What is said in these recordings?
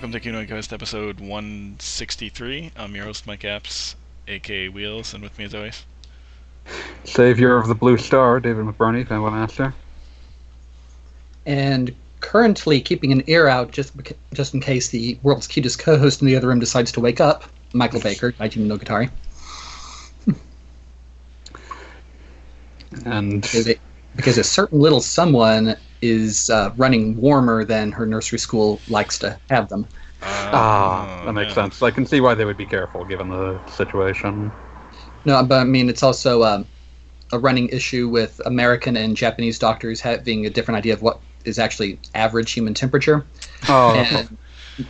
Hello and welcome to Kino Quest episode 163. I'm your host Mike Apps, aka Wheels, and with me as always. Savior of the Blue Star, David McBurney, Fanboy Master. and currently keeping an ear out just beca- just in case the world's cutest co-host in the other room decides to wake up. Michael Baker, Daijin no Guitari. And Because, it, because a certain little someone is uh, running warmer than her nursery school likes to have them. ah, Oh, that makes yeah. sense. I can see why they would be careful given the situation. No, but I mean it's also um, a running issue with American and Japanese doctors having a different idea of what is actually average human temperature. Oh, And,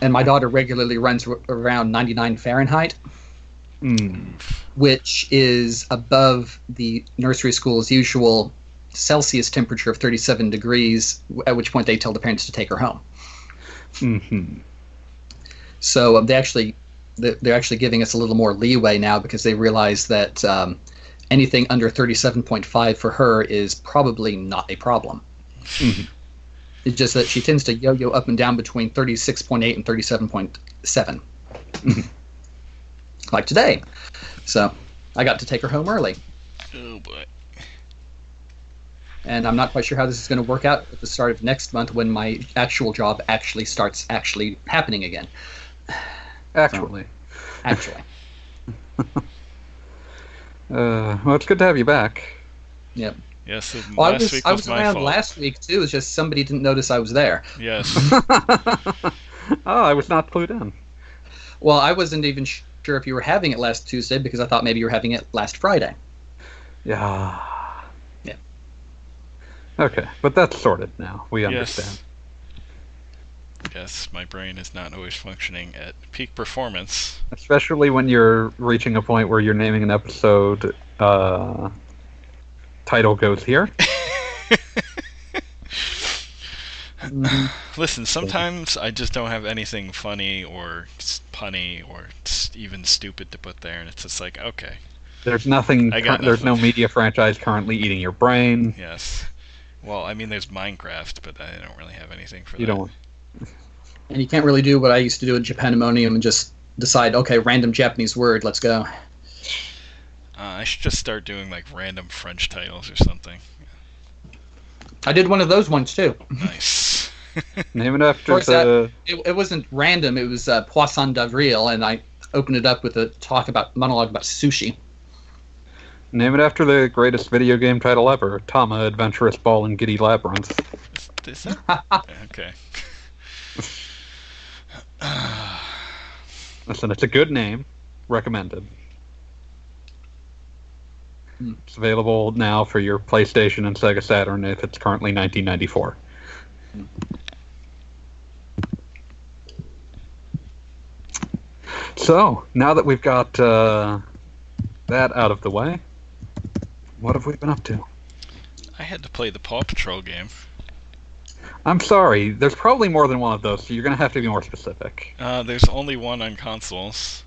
and my daughter regularly runs r- around 99 Fahrenheit. hmm. which is above the nursery school's usual Celsius temperature of 37 degrees, at which point they tell the parents to take her home. hmm So um, they actually they- they're actually giving us a little more leeway now because they realize that um, anything under 37.5 for her is probably not a problem. Mhm. It's just that she tends to yo-yo up and down between 36.8 and 37.7, like today. So I got to take her home early. Oh boy. And I'm not quite sure how this is going to work out at the start of next month when my actual job actually starts actually happening again. Actually. Actually, Uh, well, it's good to have you back. yep. Yes, and Well, I was week I was, was my around fault. last week too. It's just somebody didn't notice I was there. Yes. oh, I was not clued in. Well, I wasn't even sure if you were having it last Tuesday because I thought maybe you were having it last Friday. Yeah. Yeah. Okay, but that's sorted now. We understand. yes, my brain is not always functioning at peak performance. Especially when you're reaching a point where you're naming an episode. Uh, title goes here. Listen, sometimes I just don't have anything funny or punny or even stupid to put there, and it's just like, okay, There's nothing. Cur- there's no media franchise currently eating your brain. yes. Well, I mean, there's Minecraft, but I don't really have anything for that. You that. don't. And you can't really do what I used to do at Japanimonium and just decide, okay, random Japanese word, let's go. Uh, I should just start doing like random French titles or something. I did one of those ones too. Nice. Name it after course, that- the. It, it wasn't random. It was uh, Poisson d'Avril, and I opened it up with a talk about monologue about sushi. Name it after the greatest video game title ever: Tama, Adventurous Ball and Giddy Labyrinth. Is that? okay. Listen, it's a good name. Recommended. Hmm. It's available now for your PlayStation and Sega Saturn if it's currently 1994. So, now that we've got uh, that out of the way, what have we been up to? I had to play the Paw Patrol game. I'm sorry, there's probably more than one of those, so you're going to have to be more specific. Uh, there's only one on consoles.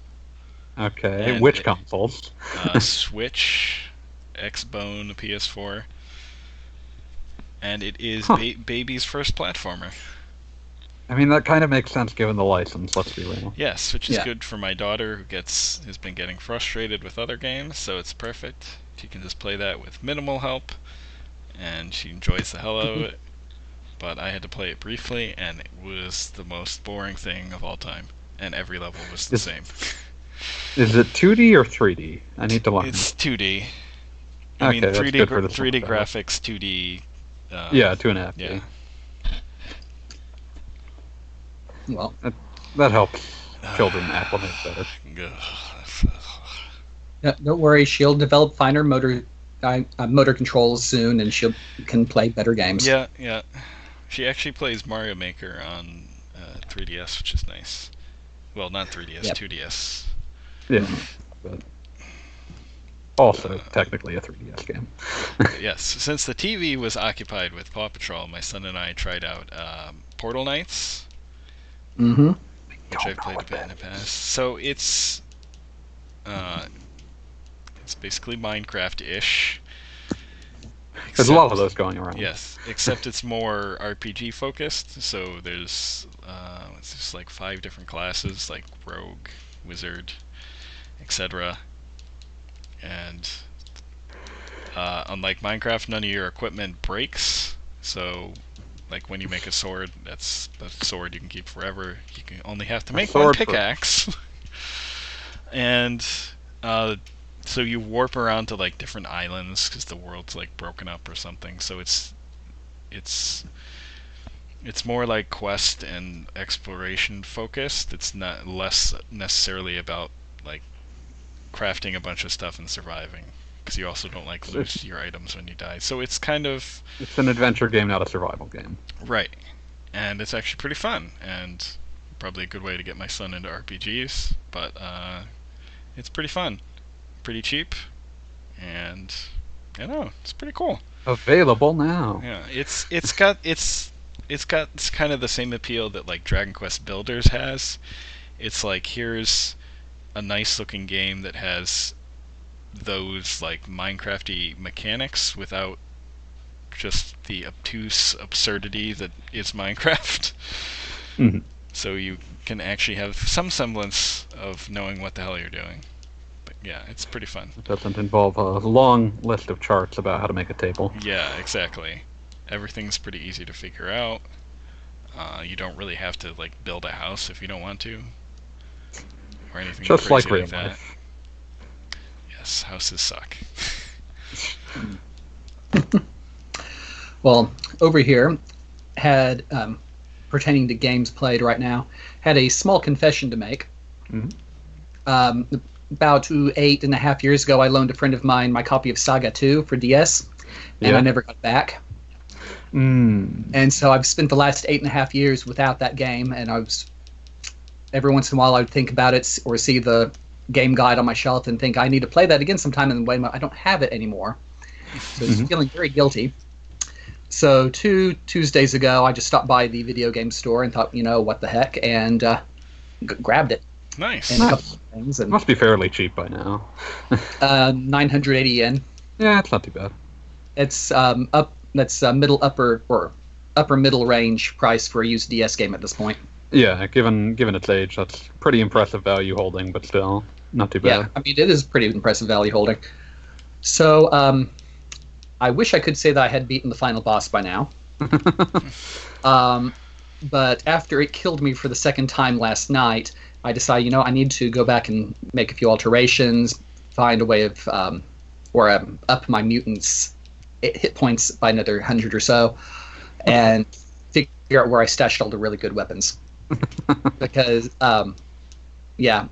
Okay, And which it- consoles? Uh, Switch, Xbone, PS4, and it is Huh. ba- baby's first platformer. I mean, that kind of makes sense given the license, let's be real. Yes, which is Yeah. good for my daughter who gets who's been getting frustrated with other games, so it's perfect. She can just play that with minimal help, and she enjoys the hell out of it. But I had to play it briefly, and it was the most boring thing of all time, and every level was the Is- same. Is it 2D or 3D? I need to learn. It's 2D. I Okay, that's 3D good for gra- this 3D one. graphics, 2D. Uh, yeah, two and a half. Yeah. Well, That helps children acclimate better. Ugh. yeah, don't worry, she'll develop finer motor uh, uh, motor controls soon, and she can play better games. Yeah, yeah. She actually plays Mario Maker on uh, 3DS, which is nice. Well, not 3DS, Yep. 2DS. Yeah, but also technically a 3DS game. Yes, since the TV was occupied with Paw Patrol, my son and I tried out um, Portal Knights, Mm-hmm. which I've played a bit in the past. So it's uh, it's basically Minecraft-ish. There's a lot of Except- those going around. Yes, except it's more RPG focused. So there's uh, it's just like five different classes, like rogue, wizard, etc. And uh, unlike Minecraft, none of your equipment breaks. So, like when you make a sword, that's the sword you can keep forever. You can only have to make one pickaxe. and uh, so you warp around to like different islands because the world's like broken up or something. So it's it's it's more like quest and exploration focused. It's not less necessarily about like crafting a bunch of stuff and surviving because you also don't like lose your items when you die. So it's kind of It's an adventure game, not a survival game. right, and it's actually pretty fun and probably a good way to get my son into RPGs. But uh, it's pretty fun, pretty cheap, and I know it's pretty cool. Available now. Yeah, it's it's got it's it's got it's kind of the same appeal that like Dragon Quest Builders has. It's like here's a nice looking game that has those like Minecrafty mechanics without just the obtuse absurdity that is Minecraft. Mhm. So you can actually have some semblance of knowing what the hell you're doing. But yeah, it's pretty fun. It doesn't involve a long list of charts about how to make a table. Yeah, exactly. Everything's pretty easy to figure out. Uh, you don't really have to like build a house if you don't want to, or anything Just like real that. life. Yes, houses suck. Well, over here, had um, pertaining to games played right now, had a small confession to make. Mhm. Um, about eight and a half years ago, I loaned a friend of mine my copy of Saga 2 for DS, and Yeah. I never got it back. Mm. And so I've spent the last eight and a half years without that game, and I was every once in a while I would think about it or see the game guide on my shelf and think I need to play that again sometime, and wait I don't have it anymore. So Mhm. feeling very guilty. So two Tuesdays ago, I just stopped by the video game store and thought, you know, what the heck, and uh, g- grabbed it Nice. and a couple of things, It and must be fairly cheap by now. uh, 980 yen. yeah, it's not too bad. It's um, up. That's uh, middle upper or upper middle range price for a used DS game at this point. Yeah, given given its age, that's pretty impressive value holding, but still not too bad. Yeah. I mean it is pretty impressive value holding. So um, I wish I could say that I had beaten the final boss by now. Um, but after it killed me for the second time last night, I decide, you know, I need to go back and make a few alterations, find a way of, um, or um, up my mutants' hit hit points by another hundred or so, and figure out where I stashed all the really good weapons. because, um, yeah,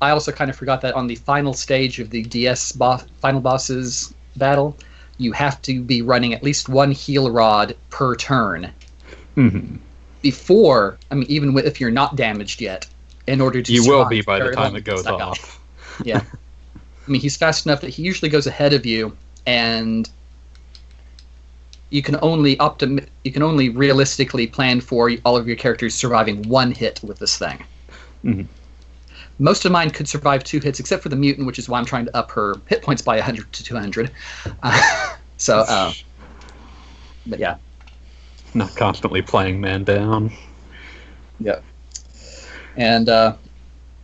I also kind of forgot that on the final stage of the DS boss, final bosses battle, you have to be running at least one heal rod per turn Mhm. before I mean even if you're not damaged yet in order to You will be by the time it goes off. Yeah. I mean he's fast enough that he usually goes ahead of you and you can only optim you can only realistically plan for all of your characters surviving one hit with this thing. Mhm. Most of mine could survive two hits, except for the mutant, which is why I'm trying to up her hit points by 100 to 200. Uh, so, uh, but yeah, Not constantly playing man down. And uh,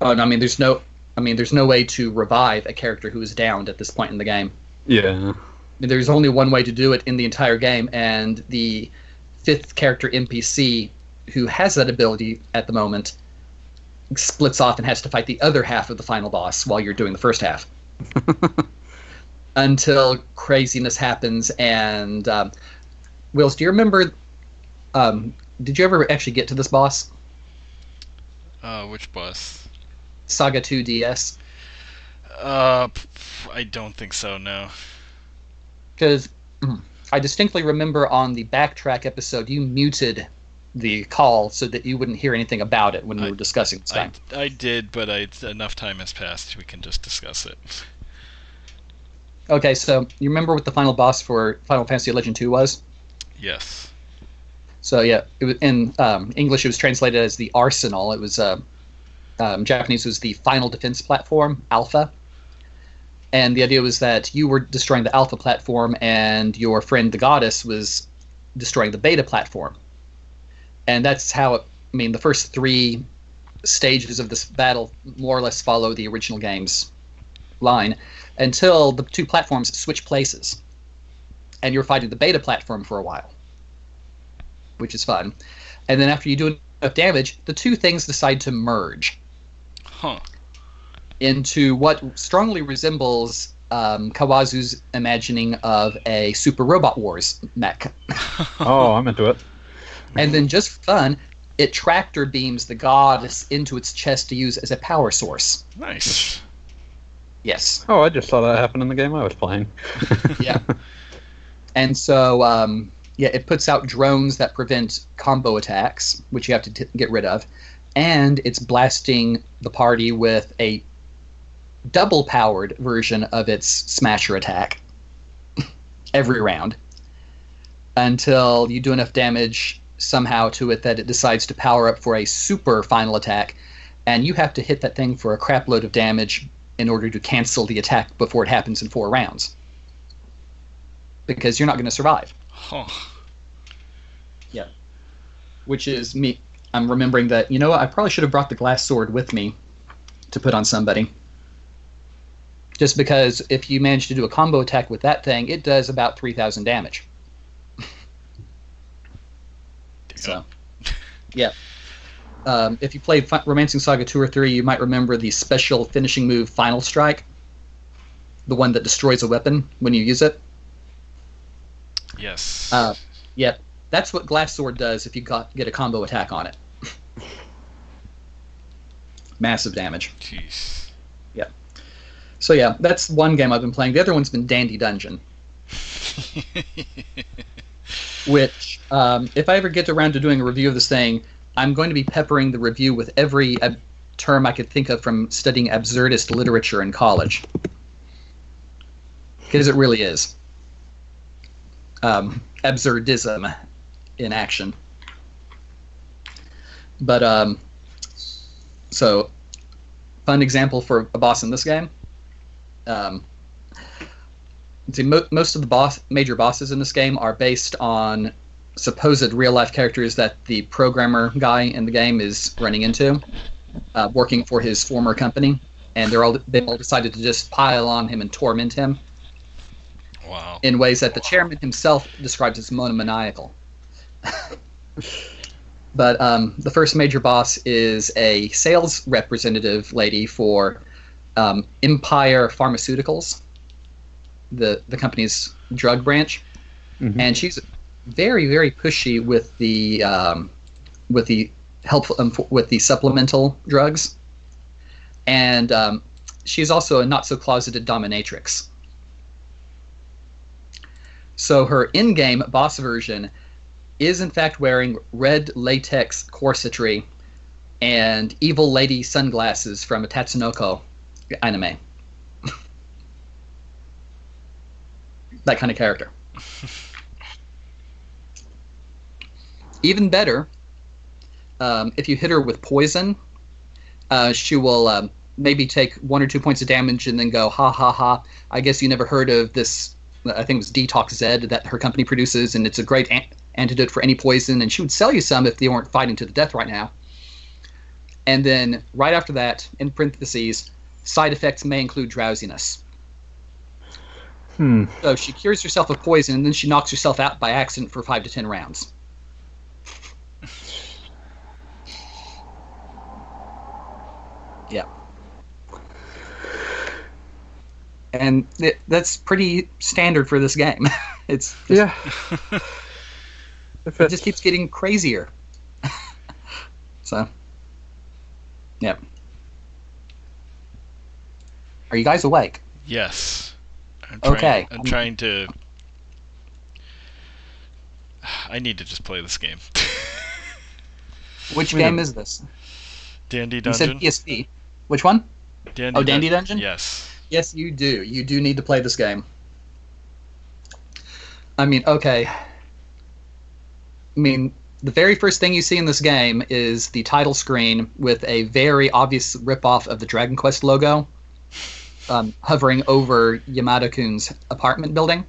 oh, I mean, there's no, I mean, there's no way to revive a character who is downed at this point in the game. Yeah. There's only one way to do it in the entire game, and the fifth character NPC who has that ability at the moment splits off and has to fight the other half of the final boss while you're doing the first half. Until craziness happens, and um, Wills, do you remember? Um, did you ever actually get to this boss, Uh, which boss? Saga 2 DS? Uh, I don't think so. No. because I distinctly remember on the backtrack episode you muted the call so that you wouldn't hear anything about it when we I- were discussing this I. I did, but I, enough time has passed. We can just discuss it. Okay, so you remember what the final boss for Final Fantasy Legend 2 was? Yes. So yeah, it was, in um, English it was translated as the Arsenal. It was uh, um, Japanese was the Final Defense Platform Alpha, and the idea was that you were destroying the alpha platform, and your friend the goddess was destroying the beta platform. And that's how it, I mean, the first three stages of this battle more or less follow the original game's line until the two platforms switch places. And you're fighting the beta platform for a while, which is fun. And then after you do enough damage, the two things decide to merge Huh. into what strongly resembles um, Kawazu's imagining of a Super Robot Wars mech. Oh, I'm into it. and then just for fun, it tractor beams the goddess into its chest to use as a power source. Nice. Yes. Oh, I just saw that happen in the game I was playing. Yeah. And so, um, yeah, it puts out drones that prevent combo attacks, which you have to t- get rid of. And it's blasting the party with a double powered version of its smasher attack every round until you do enough damage somehow to it that it decides to power up for a super final attack. And you have to hit that thing for a crap load of damage in order to cancel the attack before it happens in four rounds. Because you're not going to survive. Huh. which is me. I'm remembering that you know what I probably should have brought the glass sword with me to put on somebody. Just because if you manage to do a combo attack with that thing, it does about three thousand damage. So, yeah. Um, if you played Fi- Romancing Saga two or three, you might remember the special finishing move, Final Strike, the one that destroys a weapon when you use it. Yes. Uh, Yep, that's what Glass Sword does if you got, get a combo attack on it. Massive damage. Jeez. So yeah, that's one game I've been playing. The other one's been Dandy Dungeon, which um, if I ever get around to doing a review of this thing, I'm going to be peppering the review with every ab- term I could think of from studying absurdist literature in college, because it really is um, absurdism in action. But um, so fun example for a boss in this game. Um, see, mo- most of the boss, major bosses in this game are based on supposed real life characters that the programmer guy in the game is running into, uh, working for his former company, and they're all they all decided to just pile on him and torment him Wow. in ways that the chairman himself describes as monomaniacal. but um, the first major boss is a sales representative lady for um, Empire Pharmaceuticals, the the company's drug branch, Mhm. and she's very very pushy with the um, with the helpful um, with the supplemental drugs, and um, she's also a not so closeted dominatrix. So her in-game boss version is in fact wearing red latex corsetry and evil lady sunglasses from a Tatsunoko anime. that kind of character. Even better, um, if you hit her with poison, uh, she will um, maybe take one or two points of damage and then go, ha ha ha. I guess you never heard of this. I think it was Detox Z that her company produces, and it's a great an- antidote for any poison. And she would sell you some if they weren't fighting to the death right now. And then right after that, in parentheses, side effects may include drowsiness. Hmm. So she cures herself of poison, and then she knocks herself out by accident for five to ten rounds. yeah. And it, that's pretty standard for this game. it's just, Yeah. it just keeps getting crazier. so, yeah. Are you guys awake? Yes. I'm trying, Okay. I'm trying to. I need to just play this game. Which game is this? Dandy Dungeon. You said Dungeon. PSP. Which one? Dandy Oh, Dandy Dun- Dungeon? Yes. Yes, you do. You do need to play this game. I mean, okay. I mean, the very first thing you see in this game is the title screen with a very obvious ripoff of the Dragon Quest logo. um, hovering over Yamada Kun's apartment building.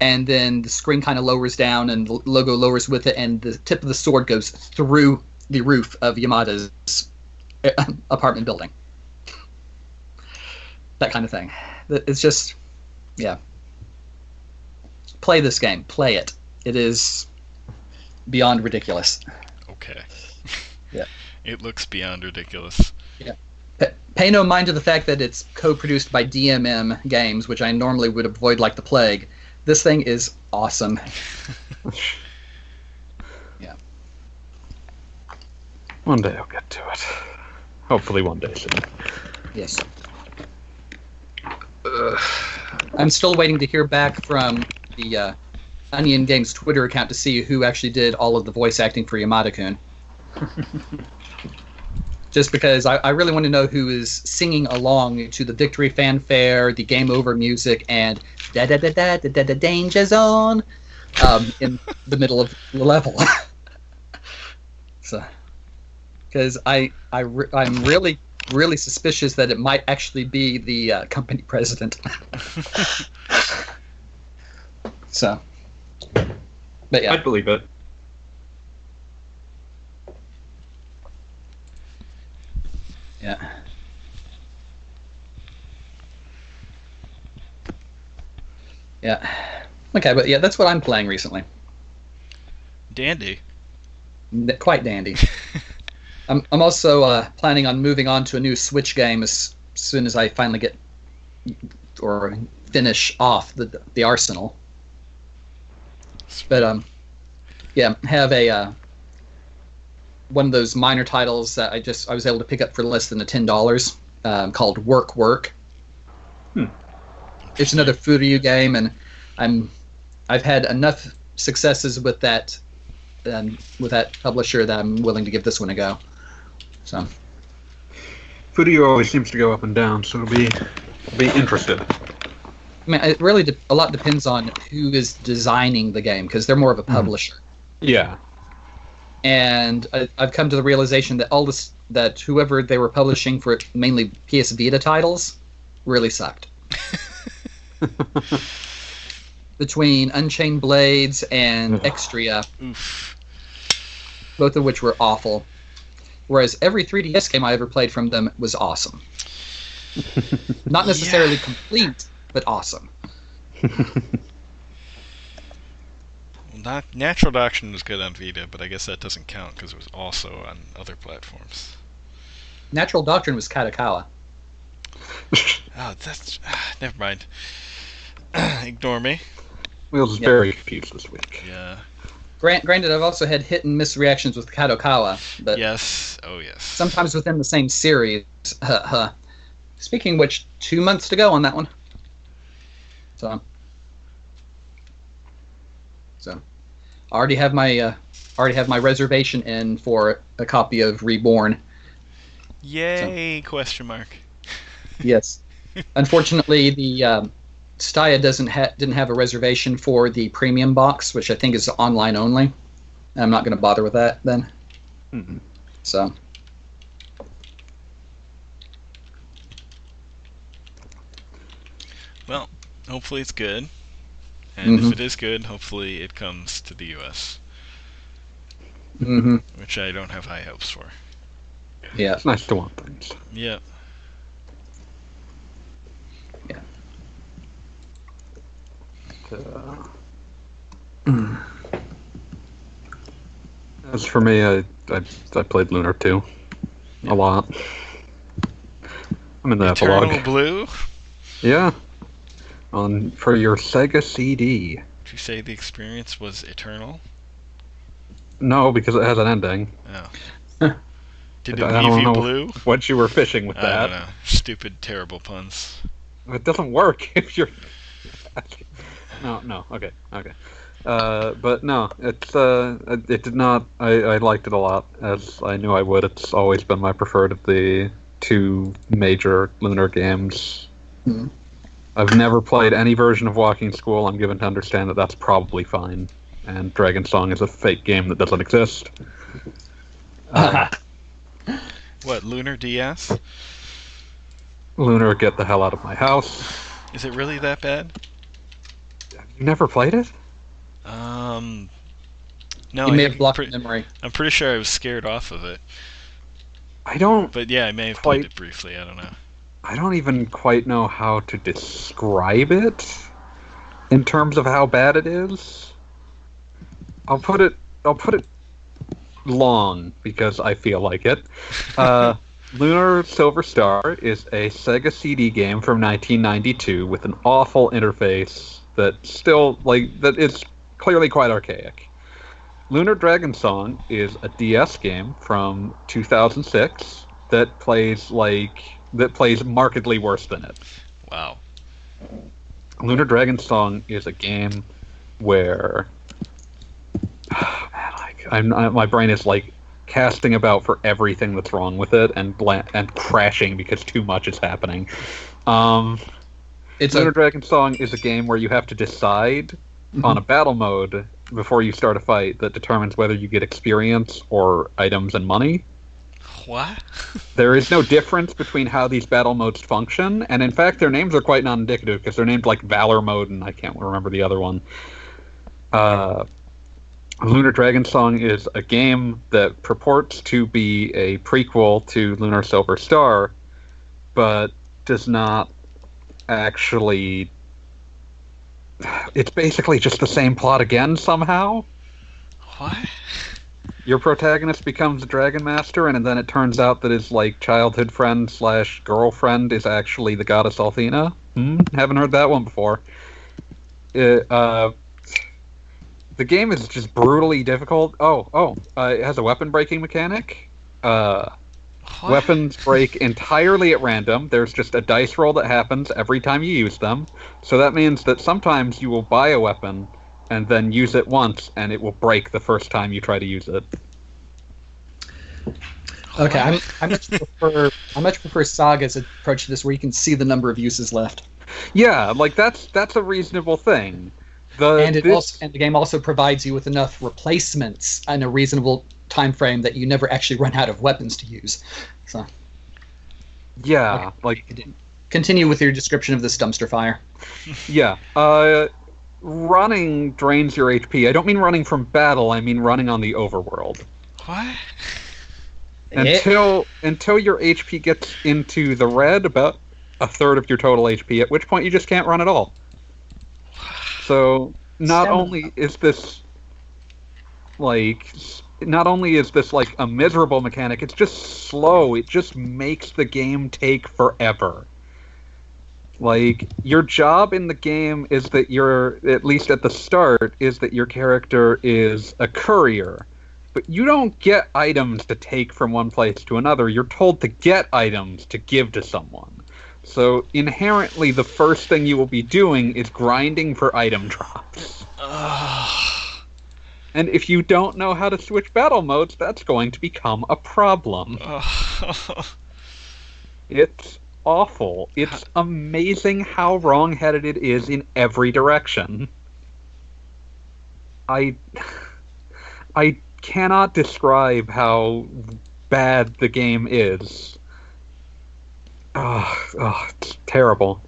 And then the screen kind of lowers down and the logo lowers with it, and the tip of the sword goes through the roof of Yamada's uh, apartment building. That kind of thing. It's just, yeah. Play this game. Play it. It is beyond ridiculous. Okay. Yeah. It looks beyond ridiculous. Pa- Pay no mind to the fact that it's co-produced by DMM Games, which I normally would avoid like the plague. This thing is awesome. Yeah. One day I'll get to it. Hopefully one day soon. Yes. I'm still waiting to hear back from the uh, Onion Games Twitter account to see who actually did all of the voice acting for Yamada-kun. Just because I, I really want to know who is singing along to the victory fanfare, the game over music, and da da da da da da, da danger zone um, in the middle of the level. so, because I, I I'm really really suspicious that it might actually be the uh, company president. so, but yeah, I'd believe it. yeah. Yeah. Okay, but yeah, that's what I'm playing recently. Dandy. N- Quite dandy. I'm, I'm also uh, planning on moving on to a new Switch game as soon as I finally get or finish off the the Arsenal. But um, yeah, have a uh, one of those minor titles that I just I was able to pick up for less than the ten dollars um, called Work Work. Hmm. It's another Furyu game, and I'm I've had enough successes with that um, with that publisher that I'm willing to give this one a go. So Furyu always seems to go up and down, so it'll be be interested. I mean, it really de- a lot depends on who is designing the game because they're more of a hmm. publisher. Yeah. And I, I've come to the realization that all this that whoever they were publishing for mainly PS Vita titles really sucked. Between Unchained Blades and Ugh. Exstetra, both of which were awful. Whereas every 3DS game I ever played from them was awesome. Not necessarily complete, but awesome. Well, not, Natural Doctrine was good on Vita, but I guess that doesn't count because it was also on other platforms. Natural Doctrine was Kadokawa. Oh, that's. Ah, never mind. Ignore me. Wheels is Yeah. very confused this week. Yeah. Grant, granted, I've also had hit and miss reactions with Kadokawa, but Yes. Oh, yes. sometimes within the same series. Speaking of which, two months to go on that one. So, so, I already have my uh, already have my reservation in for a copy of Reborn. Yay! Question mark. Yes. Unfortunately, the um, Tsutaya doesn't ha- didn't have a reservation for the premium box, which I think is online only. I'm not going to bother with that then. Mhm. So. Well, hopefully it's good. And Mhm. if it is good, hopefully it comes to the US, hmm which I don't have high hopes for. Yeah. It's nice to want things. Yeah. Uh, as for me, I, I I played Lunar 2 a lot. I'm in the Eternal epilogue. Blue? Yeah. On for your Sega CD. Did you say the experience was eternal? No, because it has an ending. Oh. Did it I don't you know. blue? What you were fishing with I that? Stupid, terrible puns. It doesn't work if you're. No, no. Okay, okay. Uh, but no, it's uh, it, it did not. I, I liked it a lot, as I knew I would. It's always been my preferred of the two major lunar games. Mhm. I've never played any version of Walking School. I'm given to understand that that's probably fine. And Dragon Song is a fake game that doesn't exist. Uh, What, Lunar DS? Lunar, get the hell out of my house. Is it really that bad? You never played it? Um, no, you may I- have blocked pre- memory. I'm pretty sure I was scared off of it. I don't. But yeah, I may have played it briefly. I don't know. I don't even quite know how to describe it in terms of how bad it is. I'll put it. I'll put it long because I feel like it. Uh, Lunar Silver Star is a Sega CD game from 1992 with an awful interface that still like that is clearly quite archaic. Lunar Dragon Song is a DS game from 2006 that plays like that plays markedly worse than it. Wow. Lunar Dragon Song is a game where man, like I'm, I, my brain is like casting about for everything that's wrong with it and bla- and crashing because too much is happening. Um, It's Lunar a Dragon Song is a game where you have to decide on a battle mode before you start a fight that determines whether you get experience or items and money. What? There is no difference between how these battle modes function, and in fact, their names are quite non-indicative because they're named like Valor Mode, and I can't remember the other one. Uh, Lunar Dragon Song is a game that purports to be a prequel to Lunar Silver Star, but does not actually. It's basically just the same plot again somehow What? your protagonist becomes a dragon master and then it turns out that his like childhood friend slash girlfriend is actually the goddess althena hmm? haven't heard that one before it, uh, the game is just brutally difficult oh oh uh, it has a weapon breaking mechanic uh? Weapons break entirely at random. There's just a dice roll that happens every time you use them. So that means that sometimes you will buy a weapon and then use it once and it will break the first time you try to use it. okay. I'm, I much prefer I much prefer Saga's approach to this, where you can see the number of uses left, Yeah, like that's that's a reasonable thing. The and it this- also and the game also provides you with enough replacements and a reasonable time frame that you never actually run out of weapons to use. So yeah, Okay. like continue with your description of this dumpster fire. yeah. Uh running drains your HP. I don't mean running from battle, I mean running on the overworld. What? It- until until your HP gets into the red, about a third of your total HP. At which point you just can't run at all. So not Stamina. only is this like s- not only is this like a miserable mechanic, it's just slow. It just makes the game take forever. Like your job in the game is that you're at least at the start is that your character is a courier but you don't get items to take from one place to another. You're told to get items to give to someone. So inherently, the first thing you will be doing is grinding for item drops. And if you don't know how to switch battle modes, that's going to become a problem. It's awful. It's amazing how wrong-headed it is in every direction. I I cannot describe how bad the game is. Oh, oh, it's terrible.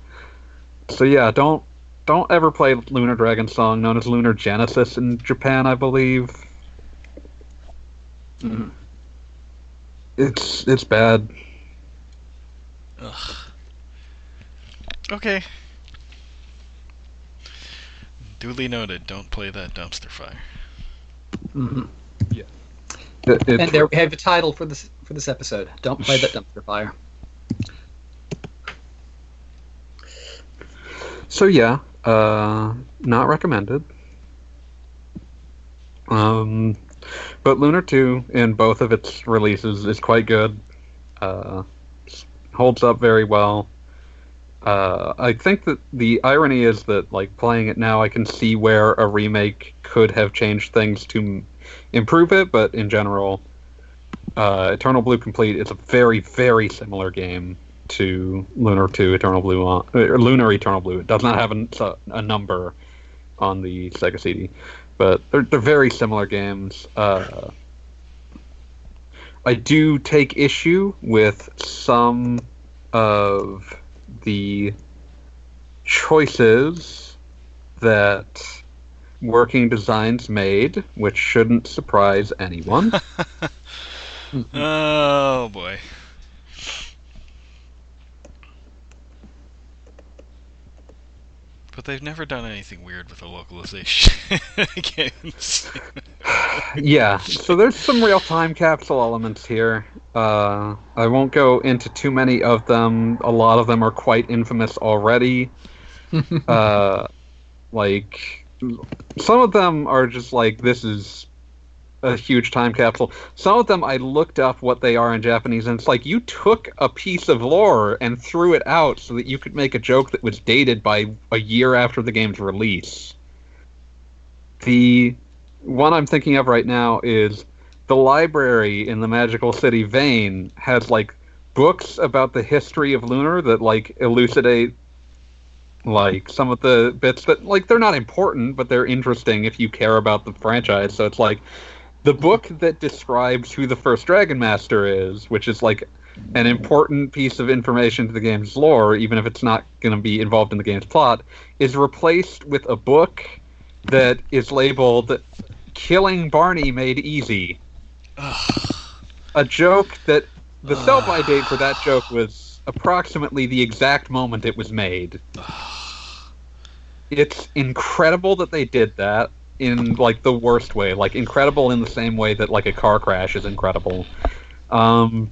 So yeah, don't don't ever play Lunar Dragon Song, known as Lunar Genesis in Japan, I believe. Mhm. It's it's bad. Ugh. Okay. Duly noted. Don't play that dumpster fire. Mhm. It- it's- And there we have a title for this for this episode. Don't play that dumpster fire. So yeah, uh, not recommended. Um, but Lunar Two in both of its releases is quite good. Uh, holds up very well. Uh, I think that the irony is that like playing it now, I can see where a remake could have changed things to m- improve it, but in general, uh, Eternal Blue Complete is a very very similar game to Lunar 2 Eternal Blue on Lunar Eternal Blue. It does not have a, a number on the Sega CD, but they're, they're very similar games. Uh, I do take issue with some of the choices that working designs made, which shouldn't surprise anyone. Oh boy. But they've never done anything weird with the localization games. yeah, so there's some real time capsule elements here. Uh, I won't go into too many of them. A lot of them are quite infamous already. uh, like, some of them are just like, this is a huge time capsule. Some of them I looked up what they are in Japanese, and it's like you took a piece of lore and threw it out so that you could make a joke that was dated by a year after the game's release. The one I'm thinking of right now is the library in the Magical City Vane has like books about the history of Lunar that like elucidate like some of the bits that like they're not important but they're interesting if you care about the franchise. So it's like the book that describes who the first Dragon Master is, which is like an important piece of information to the game's lore, even if it's not going to be involved in the game's plot, is replaced with a book that is labeled "Killing Barney Made Easy." a joke that the sell-by date for that joke was approximately the exact moment it was made. It's incredible that they did that in like the worst way, like incredible in the same way that like a car crash is incredible. Um,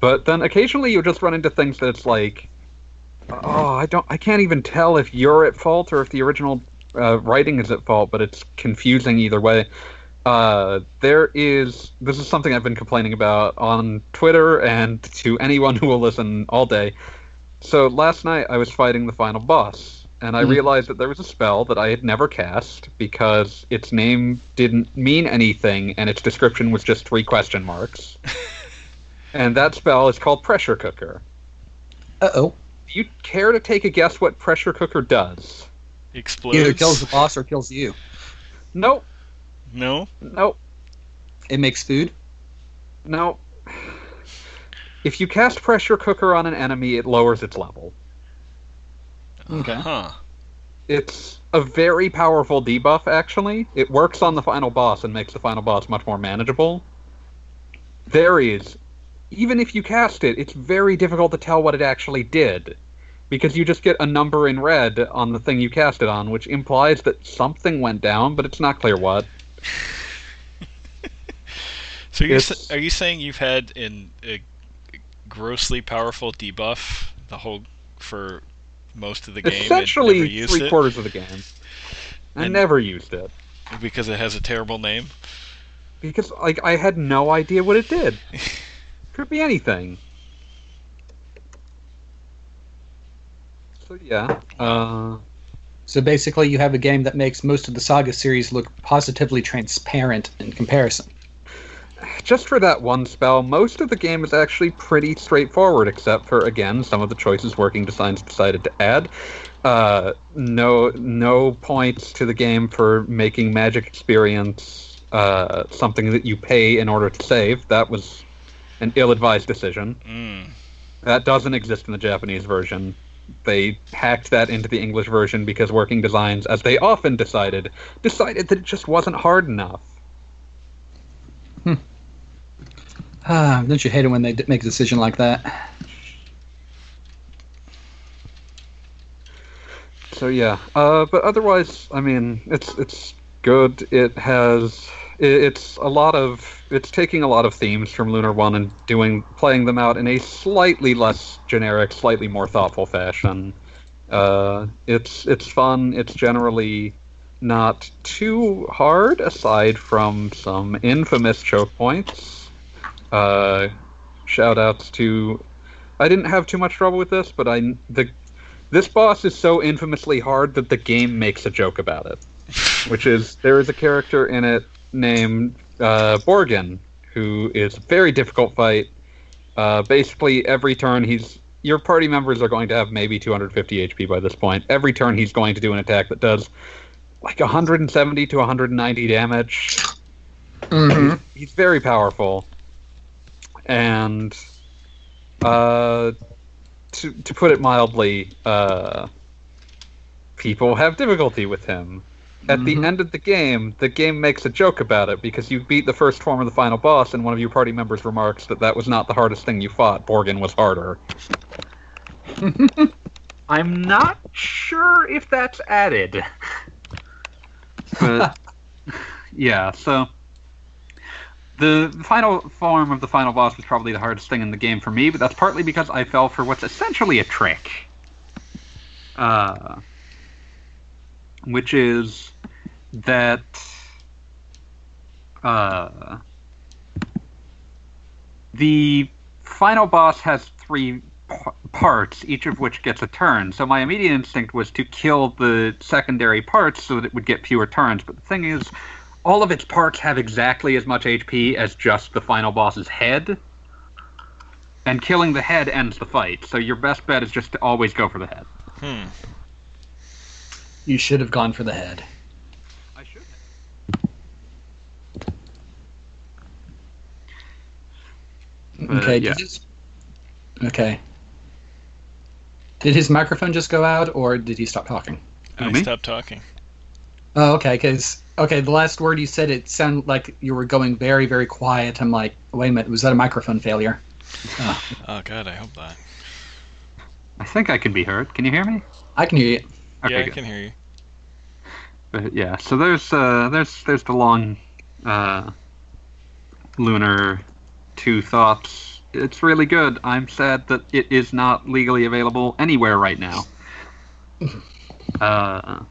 but then occasionally you just run into things that's like, oh, I don't, I can't even tell if you're at fault or if the original uh, writing is at fault, but it's confusing either way. Uh, there is this is something I've been complaining about on Twitter and to anyone who will listen all day. So last night I was fighting the final boss, and I Mhm. realized that there was a spell that I had never cast because its name didn't mean anything and its description was just three question marks. and that spell is called Pressure Cooker. Uh oh. Do you care to take a guess what Pressure Cooker does? Explodes. Either kills the boss or kills you. Nope, No. nope, It makes food. nope. If you cast Pressure Cooker on an enemy, it lowers its level. Okay. Huh. It's a very powerful debuff, actually. It works on the final boss and makes the final boss much more manageable. There is, even if you cast it, it's very difficult to tell what it actually did. Because you just get a number in red on the thing you cast it on, which implies that something went down, but it's not clear what. So you're, It's- are you saying you've had an, a grossly powerful debuff the whole for most of the game? and never Essentially, used three it quarters of the game. I And- never used it. because it has a terrible name. Because, like, I had no idea what it did. Could be anything. So, yeah. Uh, So basically, you have a game that makes most of the Saga series look positively transparent in comparison. Just for that one spell, most of the game is actually pretty straightforward, except for again some of the choices Working Designs decided to add. Uh, no, no points to the game for making Magic Experience uh, something that you pay in order to save. That was an ill-advised decision. Mm. That doesn't exist in the Japanese version. They hacked that into the English version because Working Designs, as they often decided, decided that it just wasn't hard enough. Ah, don't you hate it when they make a decision like that? So yeah, uh, but otherwise, I mean, it's it's good. It has it, it's a lot of it's taking a lot of themes from Lunar One and doing playing them out in a slightly less generic, slightly more thoughtful fashion. Uh, it's it's fun. It's generally not too hard, aside from some infamous choke points. Uh, shout outs to. I didn't have too much trouble with this, but I the this boss is so infamously hard that the game makes a joke about it. Which is there is a character in it named uh, Borgan, who is a very difficult fight. Uh, basically, every turn he's your party members are going to have maybe 250 HP by this point. Every turn he's going to do an attack that does like 170 to 190 damage. Mm-hmm. He's very powerful, and uh, to to put it mildly, uh, people have difficulty with him. At Mhm. the end of the game, the game makes a joke about it because you beat the first form of the final boss, and one of your party members remarks that that was not the hardest thing you fought. Borgan was harder. I'm not sure if that's added. But yeah, so the final form of the final boss was probably the hardest thing in the game for me, but that's partly because I fell for what's essentially a trick. Uh, which is that uh, the final boss has three parts, each of which gets a turn. So my immediate instinct was to kill the secondary parts so that it would get fewer turns. But the thing is, all of its parts have exactly as much HP as just the final boss's head. And killing the head ends the fight. So your best bet is just to always go for the head. Hmm. You should have gone for the head. I should But, okay. yeah. Did his, okay. Did his microphone just go out, or did he stop talking? I me? stopped talking. Oh, okay. Because okay, the last word you said, it sounded like you were going very, very quiet. I'm like, wait a minute, was that a microphone failure? Oh god, I hope not. I think I can be heard. Can you hear me? I can hear you. Okay, yeah, I good. can hear you. But yeah, so there's uh, there's there's the long uh, lunar two thoughts. It's really good. I'm sad that it is not legally available anywhere right now. uh,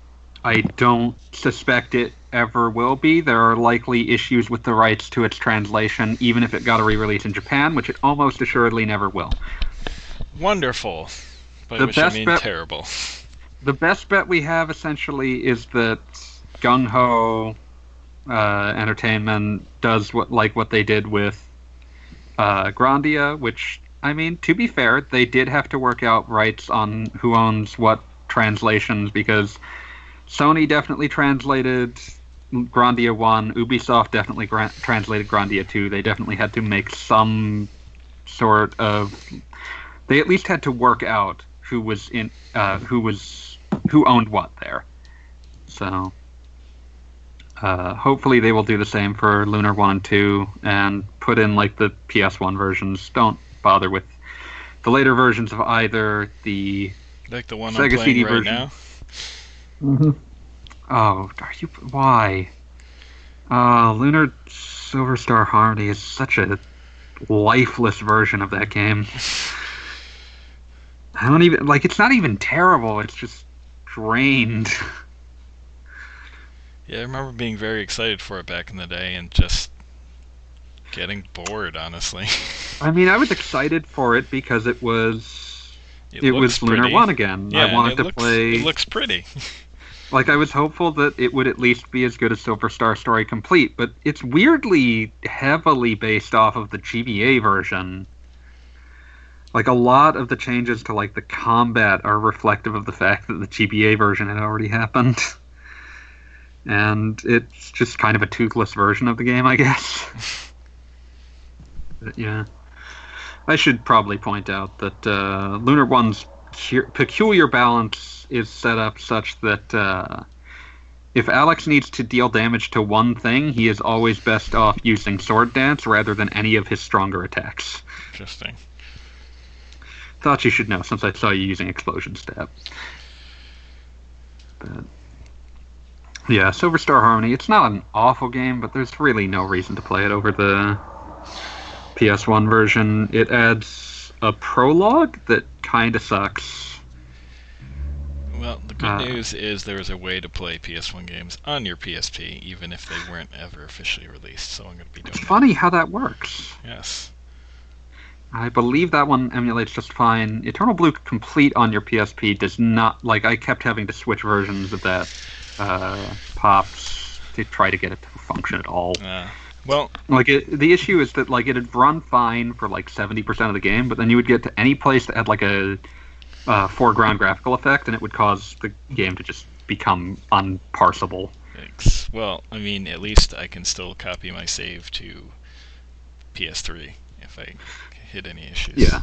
I don't suspect it ever will be. There are likely issues with the rights to its translation, even if it got a re-release in Japan, which it almost assuredly never will. Wonderful. By The which I mean bet- terrible. the best bet we have essentially is that Gung Ho uh, Entertainment does what like what they did with uh, Grandia, which I mean, to be fair, they did have to work out rights on who owns what translations because Sony definitely translated Grandia one, Ubisoft definitely gra- translated Grandia two. They definitely had to make some sort of. They at least had to work out who was in uh, who was who owned what there. So uh, hopefully they will do the same for Lunar One and Two and put in like the PS1 versions. Don't bother with the later versions of either. The Like the one I'm Sega playing CD right version. now. Mm-hmm. oh, are you why? Uh, Lunar Silver Star Harmony is such a lifeless version of that game. I don't even like. It's not even terrible. It's just drained. Yeah, I remember being very excited for it back in the day and just getting bored, honestly. I mean, I was excited for it because it was It, it, was Lunar pretty. One again. Yeah, I wanted to looks, play. It looks pretty. like I was hopeful that it would at least be as good as Silver Star Story Complete, but it's weirdly heavily based off of the GBA version. Like a lot of the changes to like the combat are reflective of the fact that the GBA version had already happened. And it's just kind of a toothless version of the game, I guess. But, yeah. I should probably point out that uh, Lunar One's cu- peculiar balance is set up such that uh, if Alex needs to deal damage to one thing, he is always best off using Sword Dance rather than any of his stronger attacks. Interesting. Thought you should know since I saw you using Explosion Stab. But yeah, Silver Star Harmony. It's not an awful game, but there's really no reason to play it over the PS1 version. It adds a prologue that kind of sucks. Well, the good Uh, news is there is a way to play PS1 games on your PSP, even if they weren't ever officially released. So I'm going to be doing It's that. funny how that works. Yes. I believe that one emulates just fine. Eternal Blue Complete on your PSP does not like. I kept having to switch versions of that uh, pops to try to get it to function at all. Uh, well, Like it, the issue is that like it'd run fine for like seventy percent of the game, but then you would get to any place that had like a uh, foreground graphical effect, and it would cause the game to just become unparsable. Well, I mean, at least I can still copy my save to PS3 if I hit any issues. Yeah.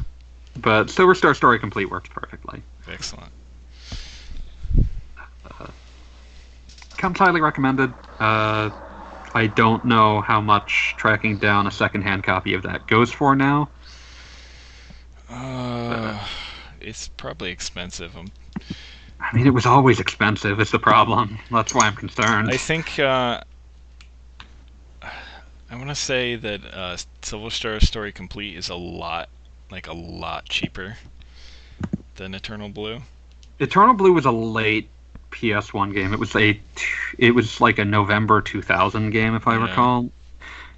but Silver Star Story Complete works perfectly. Excellent. Comes highly recommended. Uh, I don't know how much tracking down a secondhand copy of that goes for now. Uh, it's probably expensive. Um, I mean, it was always expensive. Is the problem? That's why I'm concerned. I think uh, I want to say that uh, Silver Star Story Complete is a lot, like a lot cheaper than Eternal Blue. Eternal Blue was a late PS1 game. It was a, it was like a November 2000 game, if I Yeah. recall.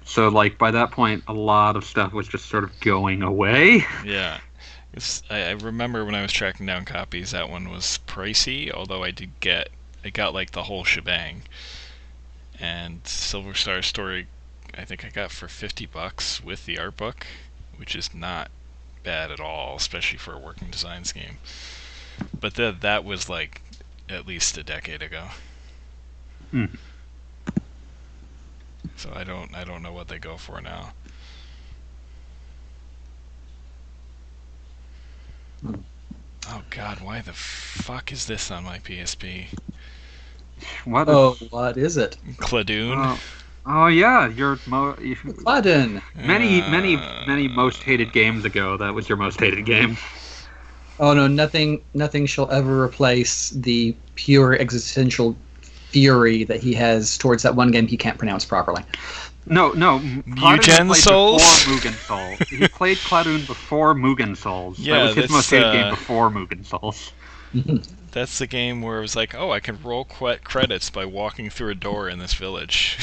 So like by that point, a lot of stuff was just sort of going away. Yeah. I, I remember when I was tracking down copies, that one was pricey. Although I did get, I got like the whole shebang. And Silver Star Story, I think I got for fifty bucks with the art book, which is not bad at all, especially for a working designs game. But that that was like at least a decade ago. Hmm. So I don't I don't know what they go for now. Oh god, why the fuck is this on my PSP? What? a- Oh, what is it? Cladun? oh, oh yeah, your mo- you- Gladden. many many Uh, many most hated games ago. That was your most hated game. Oh no, nothing nothing shall ever replace the pure existential fury that he has towards that one game he can't pronounce properly. No, no. Cladun Mugen played Souls? Before Mugen Souls. he played Cladun before Mugen Souls. Yeah, that was his that's, most hated uh, game before Mugen Souls. That's the game where it was like, oh, I can roll qu- credits by walking through a door in this village.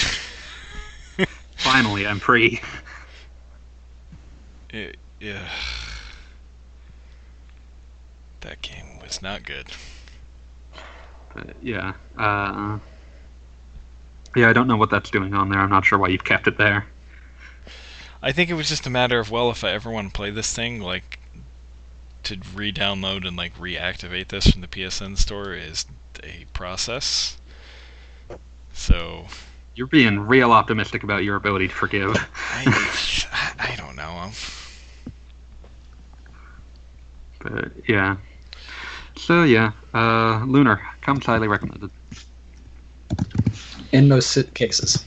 Finally, I'm free. It, yeah. That game was not good. But, yeah. Uh, yeah, I don't know what that's doing on there. I'm not sure why you've kept it there. I think it was just a matter of well, if I ever want to play this thing, like to re-download and like reactivate this from the PSN store is a process. So You're being real optimistic about your ability to forgive. I, I don't know. Um, But yeah. So yeah, uh, Lunar comes highly recommended. In most cases.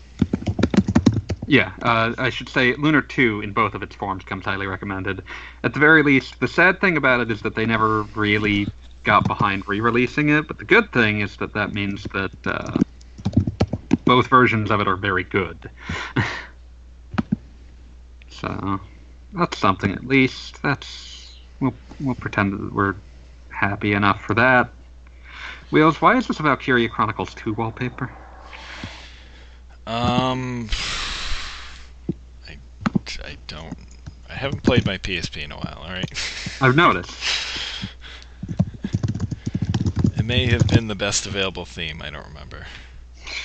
Yeah, uh, I should say Lunar 2 in both of its forms comes highly recommended. At the very least, the sad thing about it is that they never really got behind re-releasing it, but the good thing is that that means that uh, both versions of it are very good. so that's something at least. That's we'll we'll pretend that we're happy enough for that. Wheels, why is this about Valkyria Chronicles 2 wallpaper? um, I, I don't. I haven't played my PSP in a while. All right. I've noticed. It may have been the best available theme. I don't remember.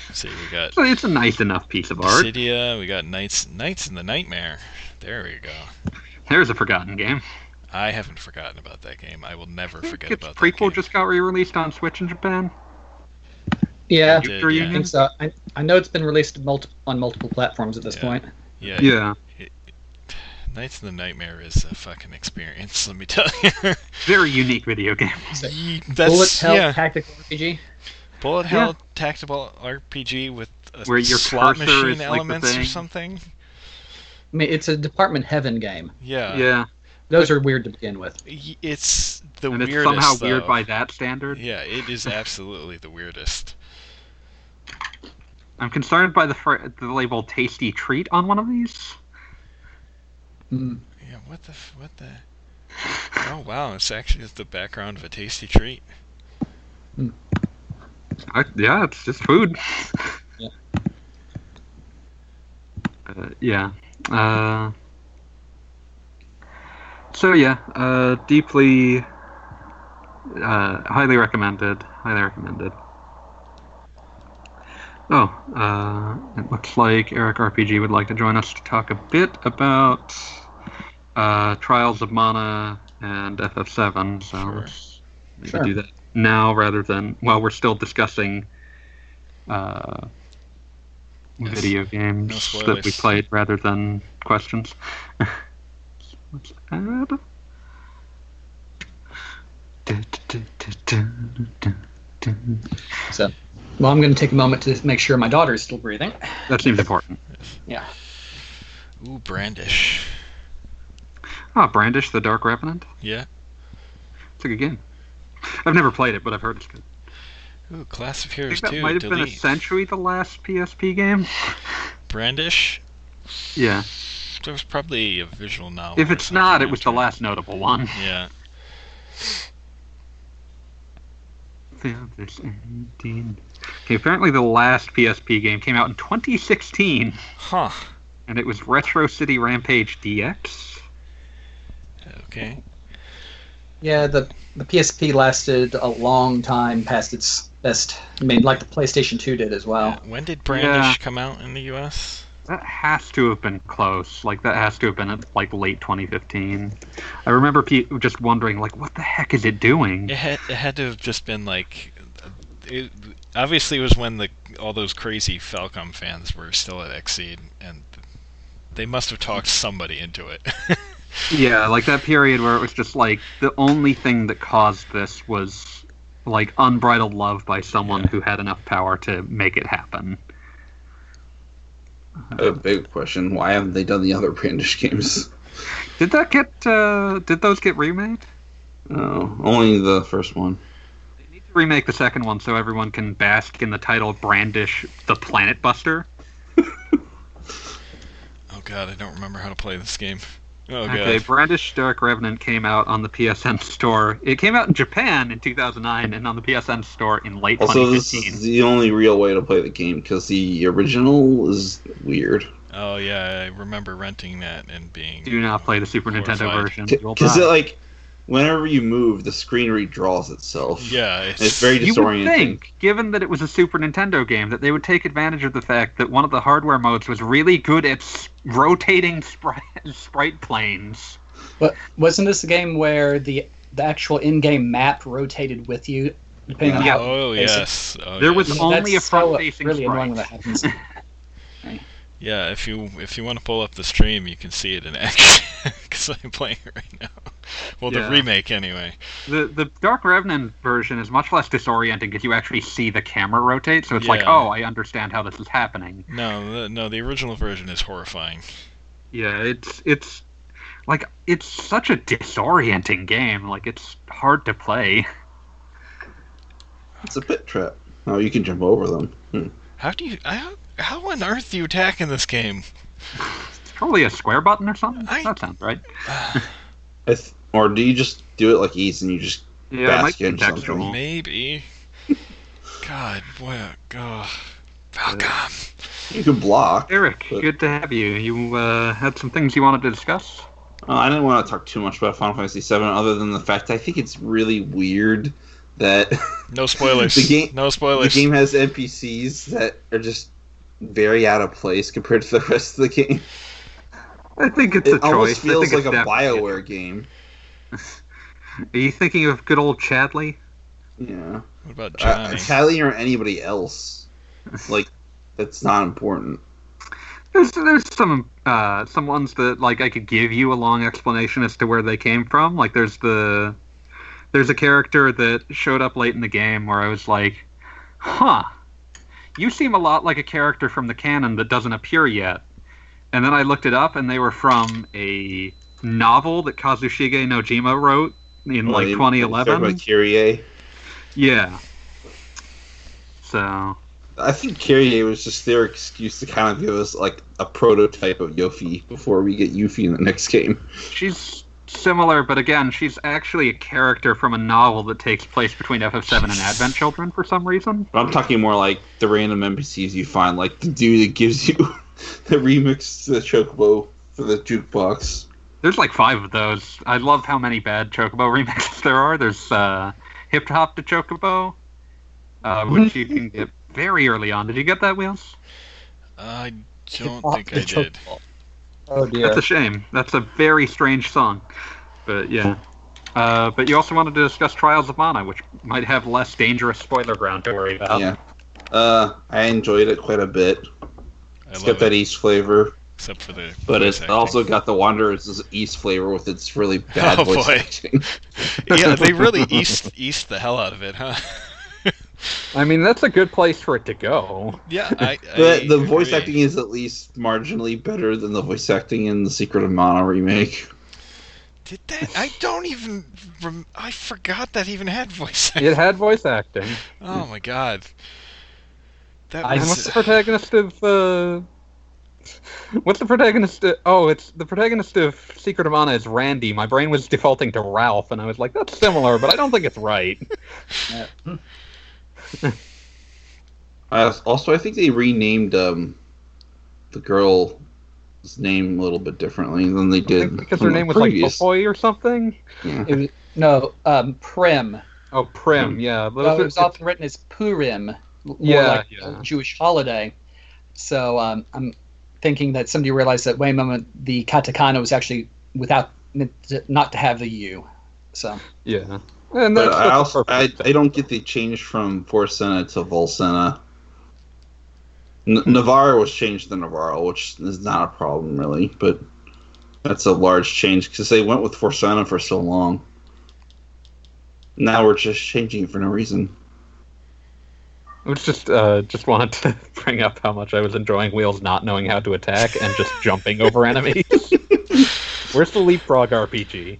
Let's see, we got So it's a nice enough piece of art. Cydia. We got Knights. Knights in the Nightmare. There we go. There's a forgotten game. I haven't forgotten about that game. I will never I think forget its about that prequel game. just got re-released on Switch in Japan. Yeah, Did, yeah. I think so. I, I know it's been released multi- on multiple platforms at this Yeah. point. Yeah, Yeah, Knights in the Nightmare is a fucking experience. Let me tell you. very unique video game. So, Bullet Hell yeah. Tactical RPG. Bullet Yeah. Hell tactical RPG with a Where your slot machine is like elements or something. I mean, it's a Department Heaven game. Yeah. yeah, Those are weird to begin with. It's the and it's weirdest. somehow weird by that standard. Yeah, it is absolutely the weirdest. I'm concerned by the fr- the label "tasty treat" on one of these. Mm. Yeah, what the what the? Oh wow, it's actually the background of a tasty treat. I, yeah, it's just food. Yeah. Uh, yeah. Uh, so yeah, uh, deeply, uh, highly recommended. Highly recommended. Oh, uh, it looks like Eric RPG would like to join us to talk a bit about uh, Trials of Mana and FF7. So Sure. let's maybe Sure. do that now rather than while we're still discussing uh, Yes. video games No that we played rather than questions. Let's add. So, well, I'm going to take a moment to make sure my daughter is still breathing. That seems important. Yeah. Ooh, Brandish. Oh, Brandish, the Dark Revenant. Yeah. It's a good game. I've never played it, but I've heard it's good. Ooh, Class of I Heroes think that 2. might have been delete. essentially the last PSP game. Brandish. Yeah. There was probably a visual novel. If it's not, it was the last notable one. Yeah. Feel this 18. Okay, apparently the last PSP game came out in 2016, Huh. and it was Retro City Rampage DX. Okay. Yeah, the the PSP lasted a long time past its best. I mean, like the PlayStation 2 did as well. Yeah, When did Brandish come out in the U.S.? That has to have been close. Like that has to have been at like late 2015. I remember just wondering, like, what the heck is it doing? It had it had to have just been like, it, obviously it was when the all those crazy Falcom fans were still at XSEED, and they must have talked somebody into it. Yeah, like that period where it was just like the only thing that caused this was like unbridled love by someone Yeah. who had enough power to make it happen. I have a big question. Why haven't they done the other Brandish games? Did that get? Uh, did those get remade? No, only the first one. They need to remake the second one so everyone can bask in the title "Brandish the Planet Buster." oh god, I don't remember how to play this game. Oh Okay, god. Brandish Dark Revenant came out on the PSN store. It came out in Japan in 2009 and on the PSN store in late Also, this 2015. is the only real way to play the game because the original is weird. Oh yeah, I remember renting that and being. Do not play the Super Nintendo version. Because die. it like, whenever you move, the screen redraws itself. Yeah, it's, It's very disorienting. You would think, given that it was a Super Nintendo game, that they would take advantage of the fact that one of the hardware modes was really good at s- rotating sprite, sprite planes. But wasn't this a game where the the actual in-game map rotated with you, depending on how? Oh basic- yes. Oh, There yes. was That's only a so front-facing really sprite. annoying when that happens. Yeah, if you if you want to pull up the stream, you can see it in action because I'm playing it right now. Well, Yeah. the remake anyway. The the Dark Revenant version is much less disorienting because you actually see the camera rotate, so it's like, oh, I understand how this is happening. No, the, no, the original version is horrifying. Yeah, it's it's like it's such a disorienting game. Like it's hard to play. It's a pit trap. Oh, you can jump over them. Hmm. How do you how, how on earth do you attack in this game? It's probably a square button or something. I- That sounds right. I th- or do you just do it like Ys and you just Yeah, it might be Bastion something. Maybe. God, boy, God. Falcom. you can block? Eric, But- good to have you. You uh, had some things you wanted to discuss. Uh, I didn't want to talk too much about Final Fantasy VII, other than the fact I think it's really weird that No spoilers. The game- no the game has NPCs that are just very out of place compared to the rest of the game. I think it's a It almost choice. Feels like a it's definitely- Bioware game. Are you thinking of good old Chadley? Yeah, what about uh, Johnny? Tally or anybody else. Like, that's not important. There's there's some uh, some ones that like I could give you a long explanation as to where they came from. Like there's the there's a character that showed up late in the game where I was like, huh, you seem a lot like a character from the canon that doesn't appear yet. And then I looked it up, and they were from a novel that Kazushige Nojima wrote in Well, like you- you talk 2011. About Kyrie. Yeah. So I think Kyrie was just their excuse to kind of give us like a prototype of Yuffie before we get Yuffie in the next game. she's similar, but again, she's actually a character from a novel that takes place between FF7 and Advent Children for some reason. But I'm talking more like the random NPCs you find, like the dude that gives you the remix to the Chocobo for the jukebox. There's like five of those. I love how many bad Chocobo remixes there are. There's uh, Hip Hop to Chocobo, uh, which you can get very early on. Did you get that, Wheels? I don't think I did. Oh That's a shame. That's a very strange song. But yeah. Uh, but you also wanted to discuss Trials of Mana, which might have less dangerous spoiler ground to worry about. Yeah. Uh, I enjoyed it quite a bit. I It's love got that it. East flavor. except for the. But voice it's acting. also got the Wanderers East flavor with its really bad Oh, voice boy. acting. yeah, they really east east the hell out of it, huh? I mean, that's a good place for it to go. yeah, I. The, I the voice agree. acting is at least marginally better than the voice acting in the Secret of Mana remake. Did that? I don't even. Rem- I forgot that even had voice acting. It had voice acting. Oh my god. That I was. what's the protagonist of uh What's the protagonist? Of, oh, it's the protagonist of Secret of Mana is Randy. My brain was defaulting to Ralph, and I was like, "That's similar, but I don't think it's right." Yeah. Hmm. Uh, also, I think they renamed um, the girl's name a little bit differently than they did because her name was like previous. Popoi or something. Yeah. It was, no, um, Prim. Oh, Prim. Yeah, but Well, it was often written as Purim, more Yeah, like yeah. a Jewish holiday. So um, I'm thinking that somebody realized that wait a moment, the katakana was actually without meant not to have the U. So yeah. And But I also I. I don't get the change from Forcena to Valsena. N- Navarro was changed to Navarro, which is not a problem really, but that's a large change because they went with Forcena for so long. Now we're just changing it for no reason. I was just uh, just wanted to bring up how much I was enjoying Wheels not knowing how to attack and just jumping over enemies. Where's the leapfrog RPG?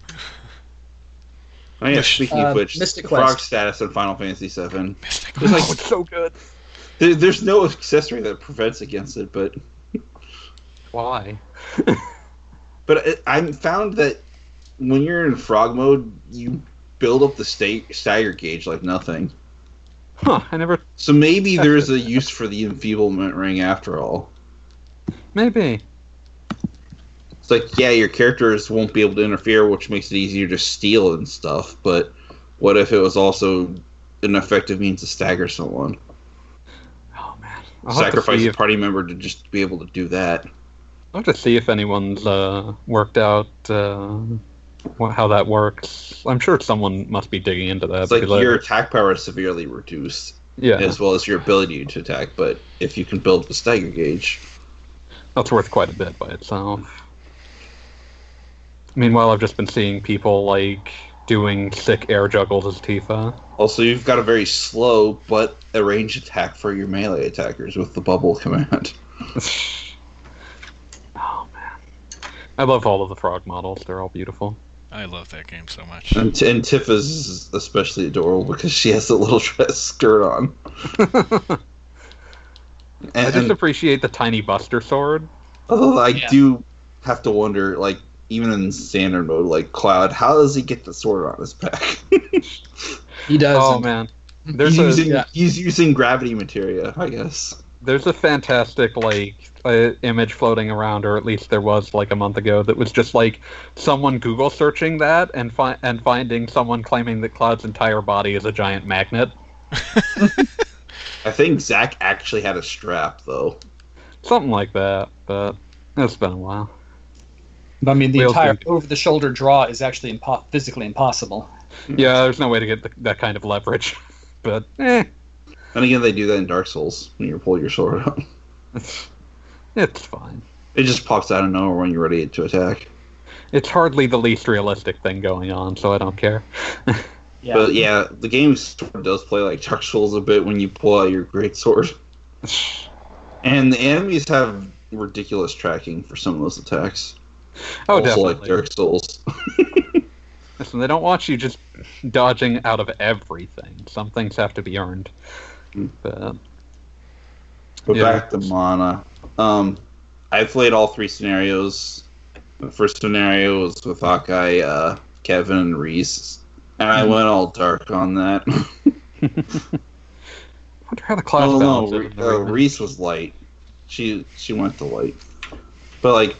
Oh yeah, speaking Uh, of which, Mystic frog status in Final Fantasy VII. Mystic There's Oh, like it's so good. there, there's no accessory that prevents against it, but Why? But it, I found that when you're in frog mode, you build up the state stagger gauge like nothing. Huh? I never. So maybe there's a use for the enfeeblement ring after all. Maybe. It's like, yeah, your characters won't be able to interfere, which makes it easier to steal and stuff. But what if it was also an effective means to stagger someone? Oh man. I'll Sacrifice a if, party member to just be able to do that. I'll have to see if anyone's uh, worked out uh, how that works. I'm sure someone must be digging into that. It's like I- your attack power is severely reduced, yeah, as well as your ability to attack. But if you can build the stagger gauge, that's worth quite a bit by itself. Meanwhile, I've just been seeing people like doing sick air juggles as Tifa. Also, you've got a very slow but a range attack for your melee attackers with the bubble command. oh man, I love all of the frog models. They're all beautiful. I love that game so much. And, T- and Tifa's is especially adorable because she has a little dress skirt on. I just appreciate the tiny Buster sword. although I Yeah. do have to wonder, like, even in standard mode, like Cloud, how does he get the sword on his back? he does. Oh man, there's he's, a using, yeah. he's using gravity materia, I guess. there's a fantastic like uh, image floating around, or at least there was like a month ago. That was just like someone Google searching that and fi- and finding someone claiming that Cloud's entire body is a giant magnet. I think Zack actually had a strap, though. Something like that, but it's been a while. I mean, the Wheels entire over-the-shoulder draw is actually impo- physically impossible. Yeah, there's no way to get the, that kind of leverage, but eh, And again, they do that in Dark Souls when you pull your sword out. it's, it's fine. It just pops out of nowhere when you're ready to attack. It's hardly the least realistic thing going on, so I don't care. Yeah. But yeah, the game sort of does play like Dark Souls a bit when you pull out your great sword. And the enemies have ridiculous tracking for some of those attacks. Oh, also definitely. like Dark Souls. Listen, they don't want you just dodging out of everything. Some things have to be earned. Hmm. But But Yeah. back to Mana. Um, I played all three scenarios. The first scenario was with Hawkeye, uh, Kevin, and Riesz. And I Mhm. went all dark on that. I wonder how the class oh balance no, Re- uh. Riesz was light. She she went to light. But like,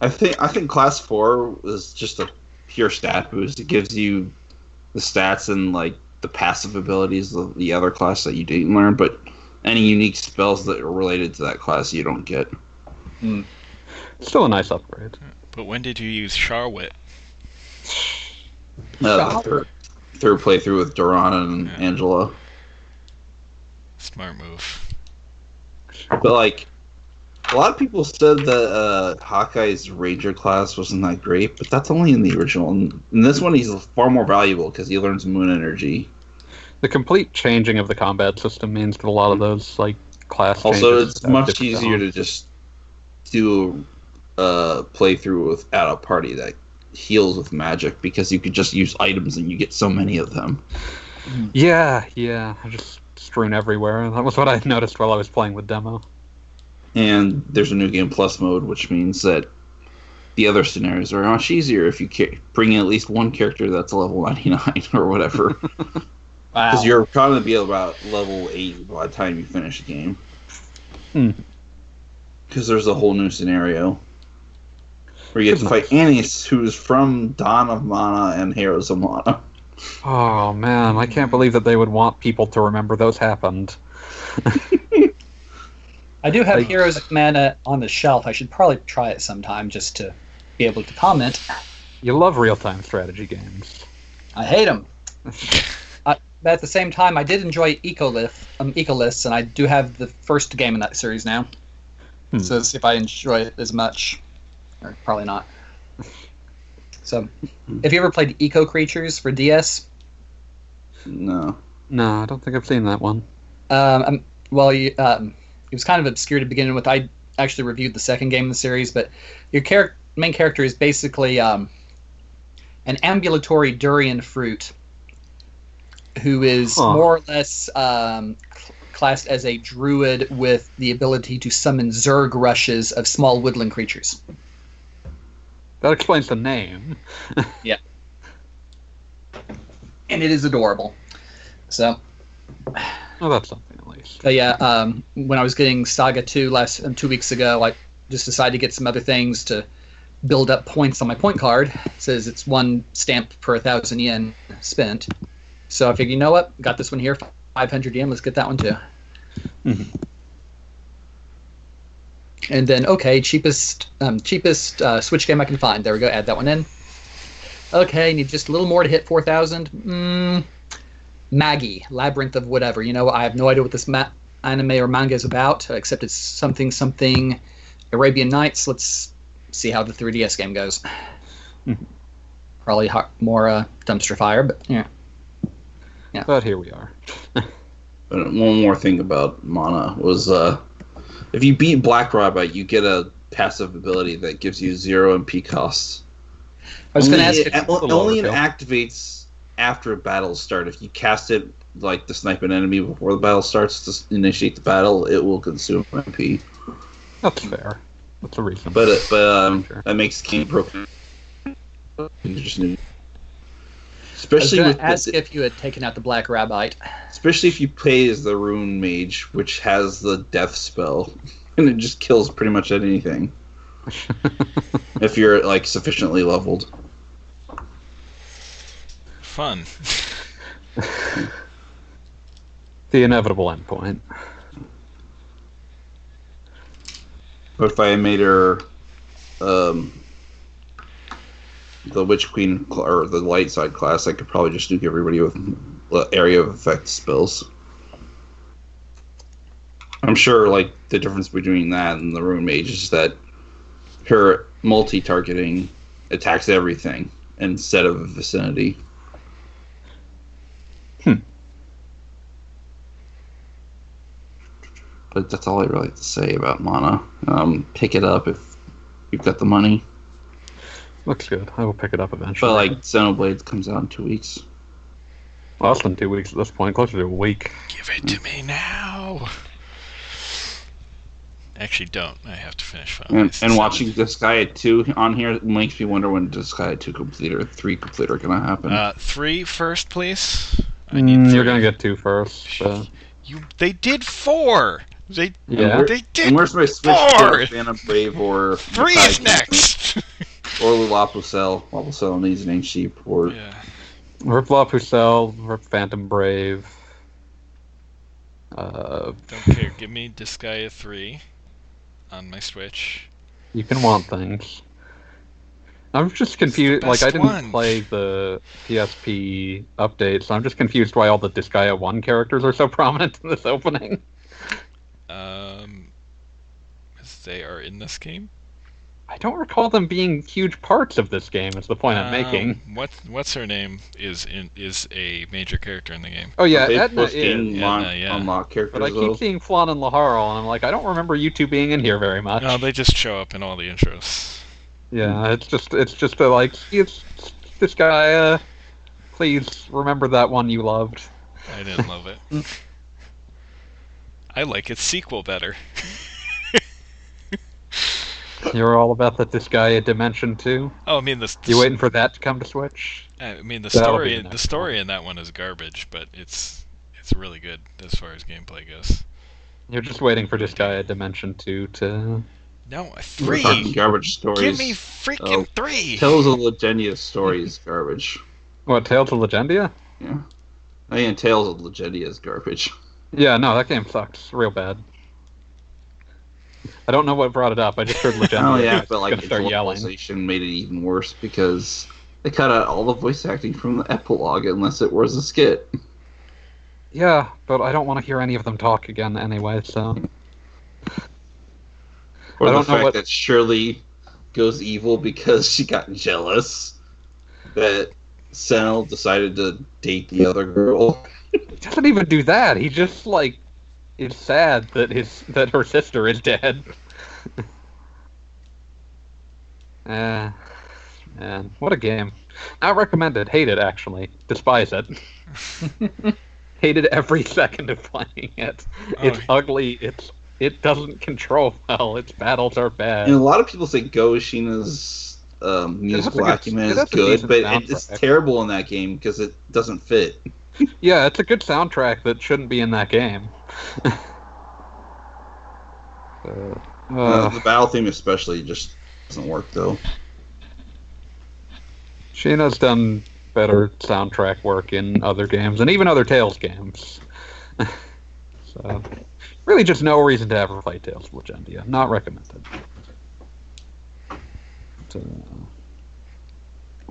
I think I think class four was just a pure stat boost. It gives you the stats and like the passive abilities of the other class that you didn't learn, but any unique spells that are related to that class you don't get. Still a nice upgrade. But when did you use Charlotte? Uh, the Shower. third, third playthrough with Duran and Yeah. Angela. Smart move. But like, A lot of people said that uh, Hawkeye's Ranger class wasn't that great, but that's only in the original. In in this one, he's far more valuable because he learns moon energy. The complete changing of the combat system means that a lot of those like class. Also, it's much different easier to just do a uh, playthrough without a party that heals with magic because you could just use items and you get so many of them. Yeah, yeah, I just strewn everywhere. That was what I noticed while I was playing with demo. And there's a new game plus mode, which means that the other scenarios are much easier if you ca- bring in at least one character that's level 99 or whatever. Wow. Because you're probably be about level 8 by the time you finish the game. Hmm. Because there's a whole new scenario. Where you get to fight Anise, who's from Dawn of Mana and Heroes of Mana. Oh man, I can't believe that they would want people to remember those happened. I do have Like- Heroes of Mana on the shelf. I should probably try it sometime just to be able to comment. You love real-time strategy games. I hate them. uh, but at the same time, I did enjoy Ecolith, um, Ecolists, and I do have the first game in that series now. Hmm. So let's see if I enjoy it as much, or probably not. So, have you ever played Eco Creatures for DS? No. No, I don't think I've seen that one. Um, um, well, you, um, it was kind of obscure to begin with. I actually reviewed the second game in the series, but your char- main character is basically um, an ambulatory durian fruit who is Huh. more or less um, classed as a druid with the ability to summon zerg rushes of small woodland creatures. That explains the name. Yeah. And it is adorable. So, Oh, that's something at least. But yeah, um, when I was getting Saga 2 last um, two weeks ago, I just decided to get some other things to build up points on my point card. It says it's one stamp per thousand yen spent. So I figured, you know what? Got this one here, 500 yen. Let's get that one too. Mhm. And then, okay, cheapest um, cheapest uh, Switch game I can find. There we go. Add that one in. Okay, need just a little more to hit 4,000. Mm, Magi, Labyrinth of whatever. You know, I have no idea what this ma- anime or manga is about, except it's something something Arabian Nights. Let's see how the 3DS game goes. Mhm. Probably ho- more uh, dumpster fire, but yeah. yeah. But here we are. One more thing about Mana was uh, if you beat Black Rabite, you get a passive ability that gives you zero MP costs. I was going to Only- ask it, if o- a only it little activates after battles start. If you cast it like to snipe an enemy before the battle starts to initiate the battle, it will consume MP. That's fair. That's a reason. But it, but um, Sure. that makes the game broken. Just new- I was Especially with ask the, if you had taken out the Black Rabite. especially if you play as the Rune Mage, which has the Death spell, and it just kills pretty much anything if you're like sufficiently leveled. Fun. the inevitable endpoint. But if I made her um, the Witch Queen cl- or the Light Side class, I could probably just nuke everybody with uh, area of effect spells. I'm sure, like the difference between that and the Rune Mage is that her multi-targeting attacks everything instead of a vicinity. But that's all I really have to say about Mana. Um, pick it up if you've got the money. Looks good. I will pick it up eventually. But like Xenoblade comes out in two weeks. less than two weeks at this point, closer to a week. Give it to me now. Actually, don't. I have to finish Final And, Fantasy and VII. watching Disgaea 2 on here makes me wonder when Disgaea 2 complete or 3 complete are going to happen. Uh, three first, please. I need Mm, three. you're gonna get two first. So. You. They did four. They. Yeah. They and where's my Switch four! to Phantom Brave or Three Makai is Kingdom next. Or La Pucelle. Lapusel needs an sheep or yeah. Rip La Pucelle, Rip Phantom Brave. Uh, Don't care. Give me Disgaea three on my Switch. you can want things. I'm just confused. Like I didn't one. play the PSP update, so I'm just confused why all the Disgaea One characters are so prominent in this opening. Um, because they are in this game. I don't recall them being huge parts of this game. Is the point I'm making. Um, what what's her name is in is a major character in the game. Oh yeah, they Etna post game is. Yeah, unlock, no, yeah. unlock characters But I though. keep seeing Flonne and Laharl, and I'm like, I don't remember you two being in here very much. No, they just show up in all the intros. Yeah, it's just it's just a, like it's this guy. Uh, please remember that one you loved. I didn't love it. I like its sequel better. You're all about that. Disgaea Dimension Two. Oh, I mean the, the You waiting for that to come to Switch? I mean the That'll story the the next story in that one is garbage, but it's it's really good as far as gameplay goes. You're just waiting for Disgaea Dimension Two to. No, a We're talking three. garbage stories. Give me freaking Oh. three. Tales of Legendia stories garbage. What Tales of Legendia? Yeah. I mean, Tales of Legendia is garbage. Yeah, no, that game sucks real bad. I don't know what brought it up. I just heard Legendia. Oh yeah, but like start yelling. localization made it even worse because they cut out all the voice acting from the epilogue unless it was a skit. Yeah, but I don't want to hear any of them talk again anyway. So Or I the don't know fact what- that Shirley goes evil because she got jealous that Senel decided to date the other girl. He doesn't even do that. He just like is sad that his that her sister is dead. uh, man, what a game! Not recommended. Hate it actually. Despise it. Hated every second of playing it. It's Oh. ugly. It's it doesn't control well. Its battles are bad. And a lot of people say Go Shiina's um, musical has a good- acumen it is has a good, but it, it's soundtrack. terrible in that game because it doesn't fit. Yeah, it's a good soundtrack that shouldn't be in that game. uh, Uh, uh, the battle theme especially just doesn't work though. Shiina's done better soundtrack work in other games and even other Tales games. so, really, just no reason to ever play Tales of Legendia. Not recommended. So,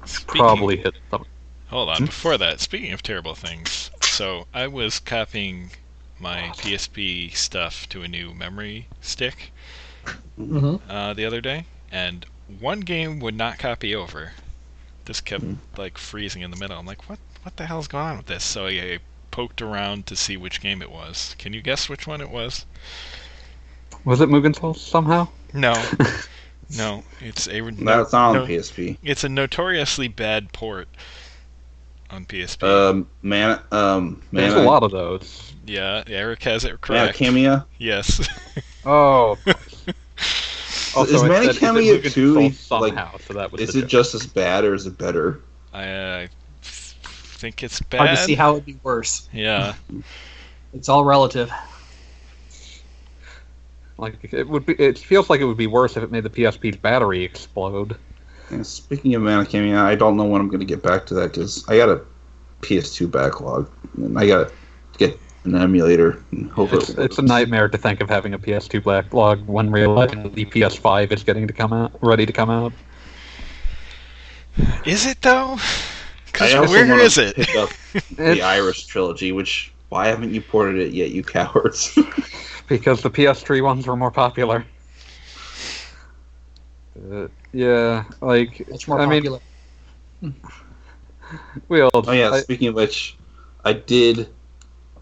Speaking- probably hit the Hold Hmm? on. Before that, speaking of terrible things, so I was copying my PSP stuff to a new memory stick Mm-hmm. uh, the other day, and one game would not copy over. Just kept Hmm. like freezing in the middle. I'm like, what? What the hell's going on with this? So I, I poked around to see which game it was. Can you guess which one it was? Was it Mugen Souls somehow? No, no. It's a That's not on no, PSP. It's a notoriously bad port on PSP. Um, man, um, There's a lot of those. yeah, Eric has it Mana correct. Khemia. Yes. Oh. Is I is it Cameo Mugen 2 like, somehow? so that was Is it joke. just as bad or is it better? I uh, think it's bad. Hard to see how it'd be worse. Yeah. It's all relative. like it would be? It feels like it would be worse if it made the PSP's battery explode. And speaking of Mana Khemia, I don't know when I'm going to get back to that because I got a PS2 backlog and I got to get an emulator and hope It's, it it's a nightmare to think of having a PS2 backlog when realizing the PS5 is getting to come out, ready to come out. Is it though? 'Cause I also where wanna is it? Pick up the It's Iris trilogy, which why haven't you ported it yet, you cowards? because the PS3 ones were more popular. Uh, yeah, like Much more I mean, we all. oh yeah, I- speaking of which, I did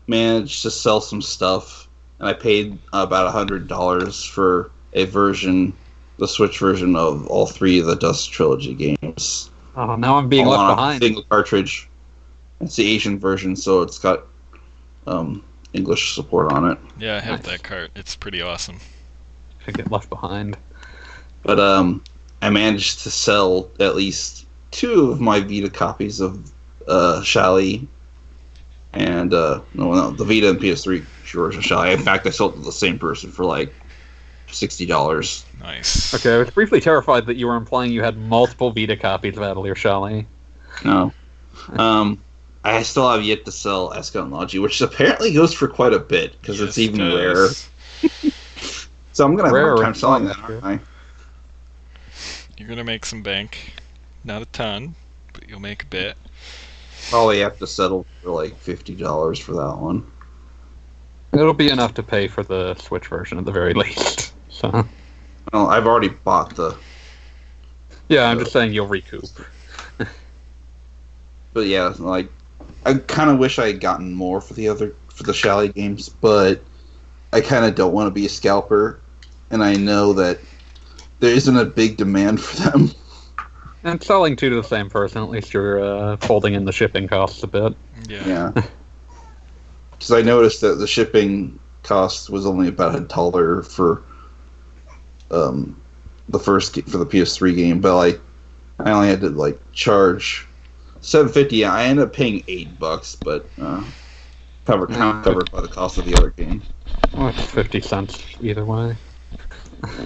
manage to sell some stuff, and I paid about a hundred dollars for a version, the Switch version of all three of the Dusk trilogy games. oh, now I'm being all left on a behind. single cartridge. It's the Asian version, so it's got um, English support on it. Yeah, I have Nice. that cart. It's pretty awesome. I get left behind. But um, I managed to sell at least two of my Vita copies of uh, Shallie, and uh, no, no, the Vita and PS3 version of Shallie. In fact, I sold it to the same person for like sixty dollars. Nice. Okay, I was briefly terrified that you were implying you had multiple Vita copies of Atelier Shallie. No, um, I still have yet to sell Escalon which apparently goes for quite a bit because Yes, it's even it rarer. So I'm gonna have a hard time selling that, aren't I? You're gonna make some bank. Not a ton, but you'll make a bit. Probably have to settle for like fifty dollars for that one. It'll be enough to pay for the Switch version at the very least. So Well, I've already bought the. Yeah, I'm just saying you'll recoup. But yeah, like I kind of wish I had gotten more for the other for the Shallie games, but I kind of don't want to be a scalper, and I know that there isn't a big demand for them. And selling two to the same person, at least you're uh, folding in the shipping costs a bit. Yeah. Yeah. Because I noticed that the shipping cost was only about a dollar for um, the first ga- for the PS3 game, but like I only had to like charge seven fifty. I ended up paying eight bucks, but uh, covered kind of covered by the cost of the other game. Well, it's 50 cents either way.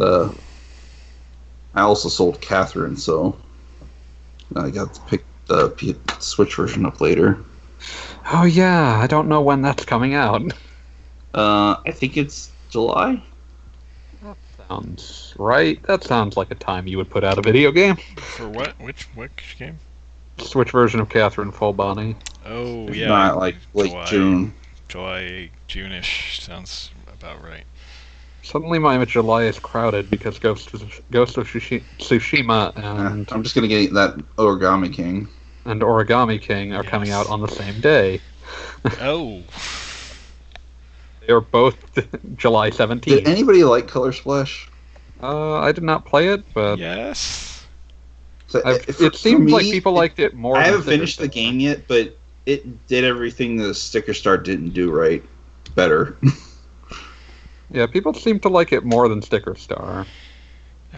Uh, I also sold Catherine, so I got to pick the P- Switch version up later. Oh, yeah, I don't know when that's coming out. Uh, I think it's July. Sounds right. That sounds like a time you would put out a video game. For what? Which which game? Switch version of Catherine Full Body. Oh yeah, not like late July. June. July, June-ish sounds about right. Suddenly my July is crowded because Ghost of, Ghost of Tsushi- Tsushima Uh, and, I'm just gonna get that Origami King. and Origami King are coming Yes. out on the same day. Oh, They are both July 17th. Did 17th. anybody like Color Splash? Uh, I did not play it, but yes. So, I've, uh, for- it seemed for like me, people liked it more. I than haven't Sticker finished the Star. game yet, but it did everything the Sticker Star didn't do right. Better. Yeah, people seem to like it more than Sticker Star.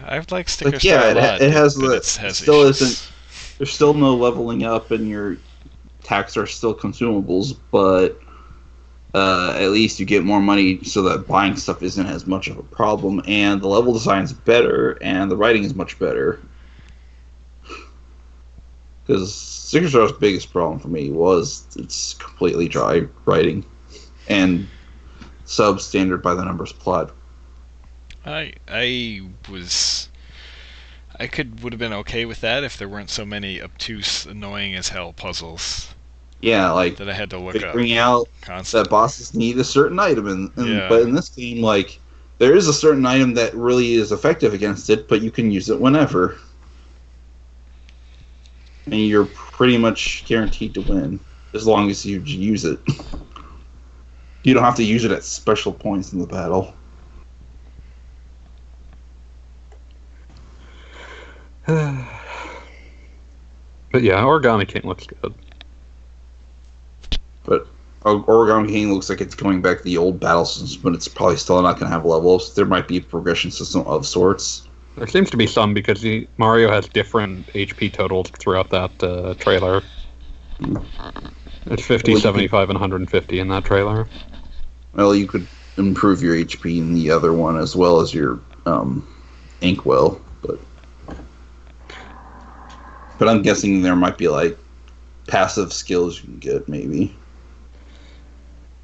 I like Sticker Like, Star yeah, a it, lot. it has but the it's- has still issues. isn't. There's still no leveling up, and your attacks are still consumables, but uh, at least you get more money, so that buying stuff isn't as much of a problem. And the level design's better, and the writing is much better. Because Sticker Star's biggest problem for me was it's completely dry writing, and substandard by the numbers plot. I I was I could would have been okay with that if there weren't so many obtuse, annoying as hell puzzles Yeah, like that I had to look up figuring out constantly. that bosses need a certain item, and, and Yeah. but in this game, like there is a certain item that really is effective against it, but you can use it whenever, and you're pretty much guaranteed to win as long as you use it. You don't have to use it at special points in the battle. but yeah, Origami King looks good. But Origami King looks like it's going back to the old battle system, but it's probably still not going to have levels. There might be a progression system of sorts. There seems to be some because he, Mario has different HP totals throughout that uh, trailer. It's 50, 75, and 150 in that trailer. Well, you could improve your HP in the other one as well as your um, inkwell, but but I'm guessing there might be like passive skills you can get, maybe.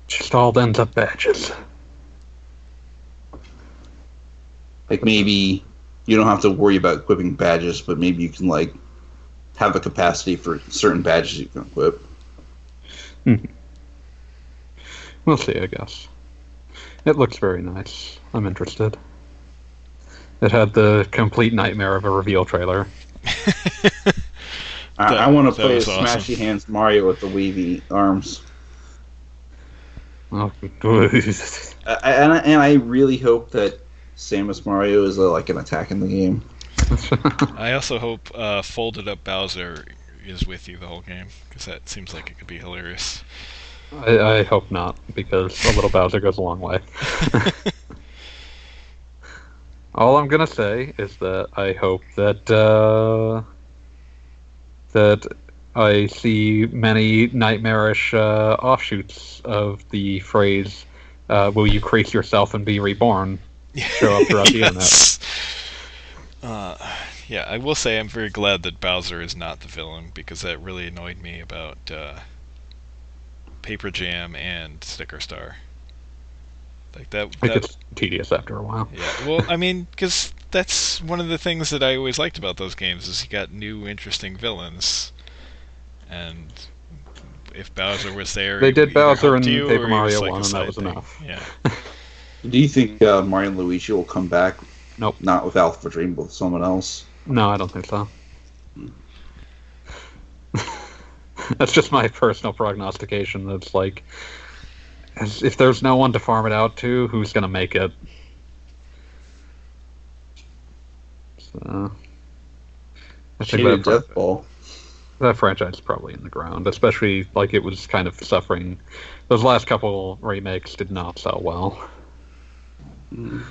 Just all ends up badges. Like maybe you don't have to worry about equipping badges, but maybe you can like have a capacity for certain badges you can equip. We'll see, I guess. It looks very nice. I'm interested. It had the complete nightmare of a reveal trailer. I, That- I want to that play was Smashy. Hands Mario with the wavy arms. Oh, I, I- and, I, and I really hope that Samus Mario is uh, like an attack in the game. I also hope uh, folded up Bowser is with you the whole game because that seems like it could be hilarious. I, I hope not, because a little Bowser goes a long way. All I'm gonna say is that I hope that uh, that I see many nightmarish uh, offshoots of the phrase uh, "Will you crease yourself and be reborn?" Show up throughout the internet. Uh, yeah, I will say I'm very glad that Bowser is not the villain because that really annoyed me about uh, Paper Jam and Sticker Star. Like that. It that gets tedious after a while. yeah. Well, I mean, because that's one of the things that I always liked about those games is you got new, interesting villains, and if Bowser was there, They did Bowser helped in you Paper or he was Mario like 1 and that was thing. enough. Yeah. Do you think uh, Mario and Luigi will come back? Nope. Not with Alpha Dream, but with someone else. No, I don't think so. That's just my personal prognostication. That's like, if there's no one to farm it out to, who's gonna make it? So, I think that, Death Ball. that franchise is probably in the ground, especially like it was kind of suffering. Those last couple remakes did not sell well. Mm.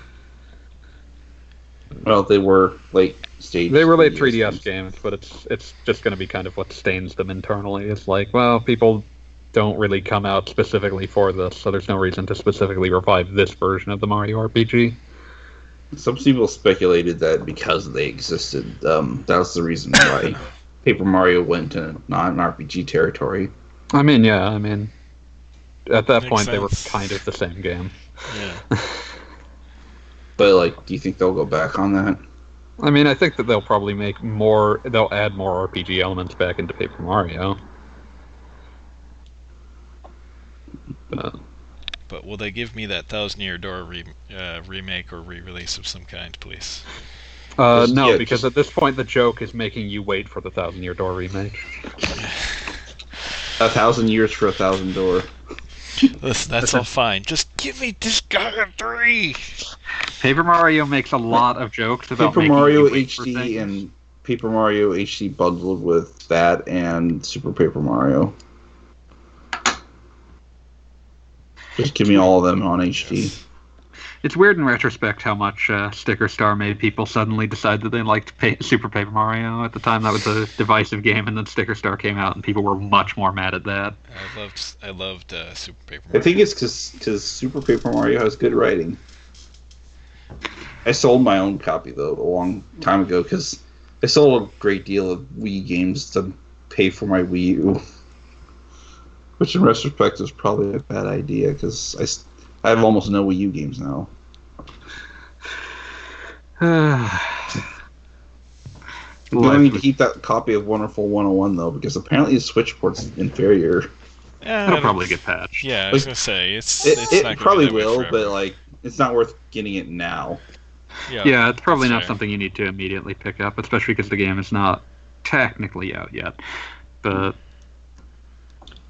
Well, they were late stage. They were late 3DS 3DS games. games, but it's it's just going to be kind of what stains them internally. It's like, well, people don't really come out specifically for this, so there's no reason to specifically revive this version of the Mario RPG. Some people speculated that because they existed, um, that was the reason why Paper Mario went to non-RPG territory. I mean, yeah, I mean, at that Makes point they were kind of the same game. Yeah. But like, do you think they'll go back on that? I mean, I think that they'll probably make more. They'll add more RPG elements back into Paper Mario. But, But will they give me that Thousand Year Door re- uh, remake or re-release of some kind, please? uh, no, yeah, because just- at this point the joke is making you wait for the Thousand Year Door remake. A thousand years for a thousand door. Listen, that's all fine. Just give me Disgaea 3! Paper Mario makes a lot of jokes about Paper Mario you wait for HD and Paper Mario HD bundled with that and Super Paper Mario. Just give me all of them on HD. It's weird in retrospect how much uh, Sticker Star made people suddenly decide that they liked pa- Super Paper Mario. At the time, that was a divisive game, and then Sticker Star came out, and people were much more mad at that. I loved, I loved uh, Super Paper Mario. I think it's because Super Paper Mario has good writing. I sold my own copy though a long time ago because I sold a great deal of Wii games to pay for my Wii U, which in retrospect is probably a bad idea because I, I have almost no Wii U games now. I'm going to need to keep that copy of Wonderful 101 though because apparently the Switch port's inferior. Yeah, It'll probably get patched. Yeah, I was Like, gonna say it's. It, it's it not gonna be probably that will, but like it's not worth getting it now. yeah, Yeah, it's probably not fair. something you need to immediately pick up, especially because the game is not technically out yet. But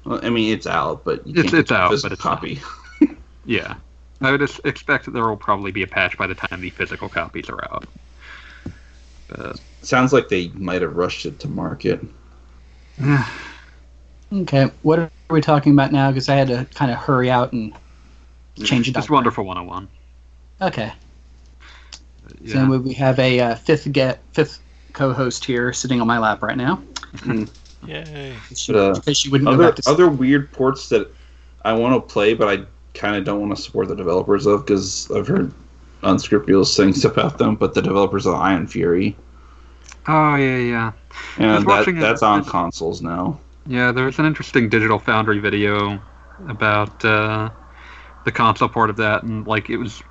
Well, I mean, it's out, but you It's- can't it's out, physical but it's copy. yeah, I would expect that there will probably be a patch by the time the physical copies are out. But Sounds like they might have rushed it to market. Okay, what are we talking about now? Because I had to kind of hurry out and change it just up. Wonderful 101. Okay, so Yeah. we have a uh, fifth get fifth co-host here sitting on my lap right now. Yay! She, uh, because she wouldn't Other other weird ports that I want to play, but I kind of don't want to support the developers of because I've heard unscrupulous things about them. But the developers of Ion Fury, Oh yeah, yeah. and that watching it- that's on consoles now. Yeah, there's an interesting Digital Foundry video about uh, the console port of that, and like it was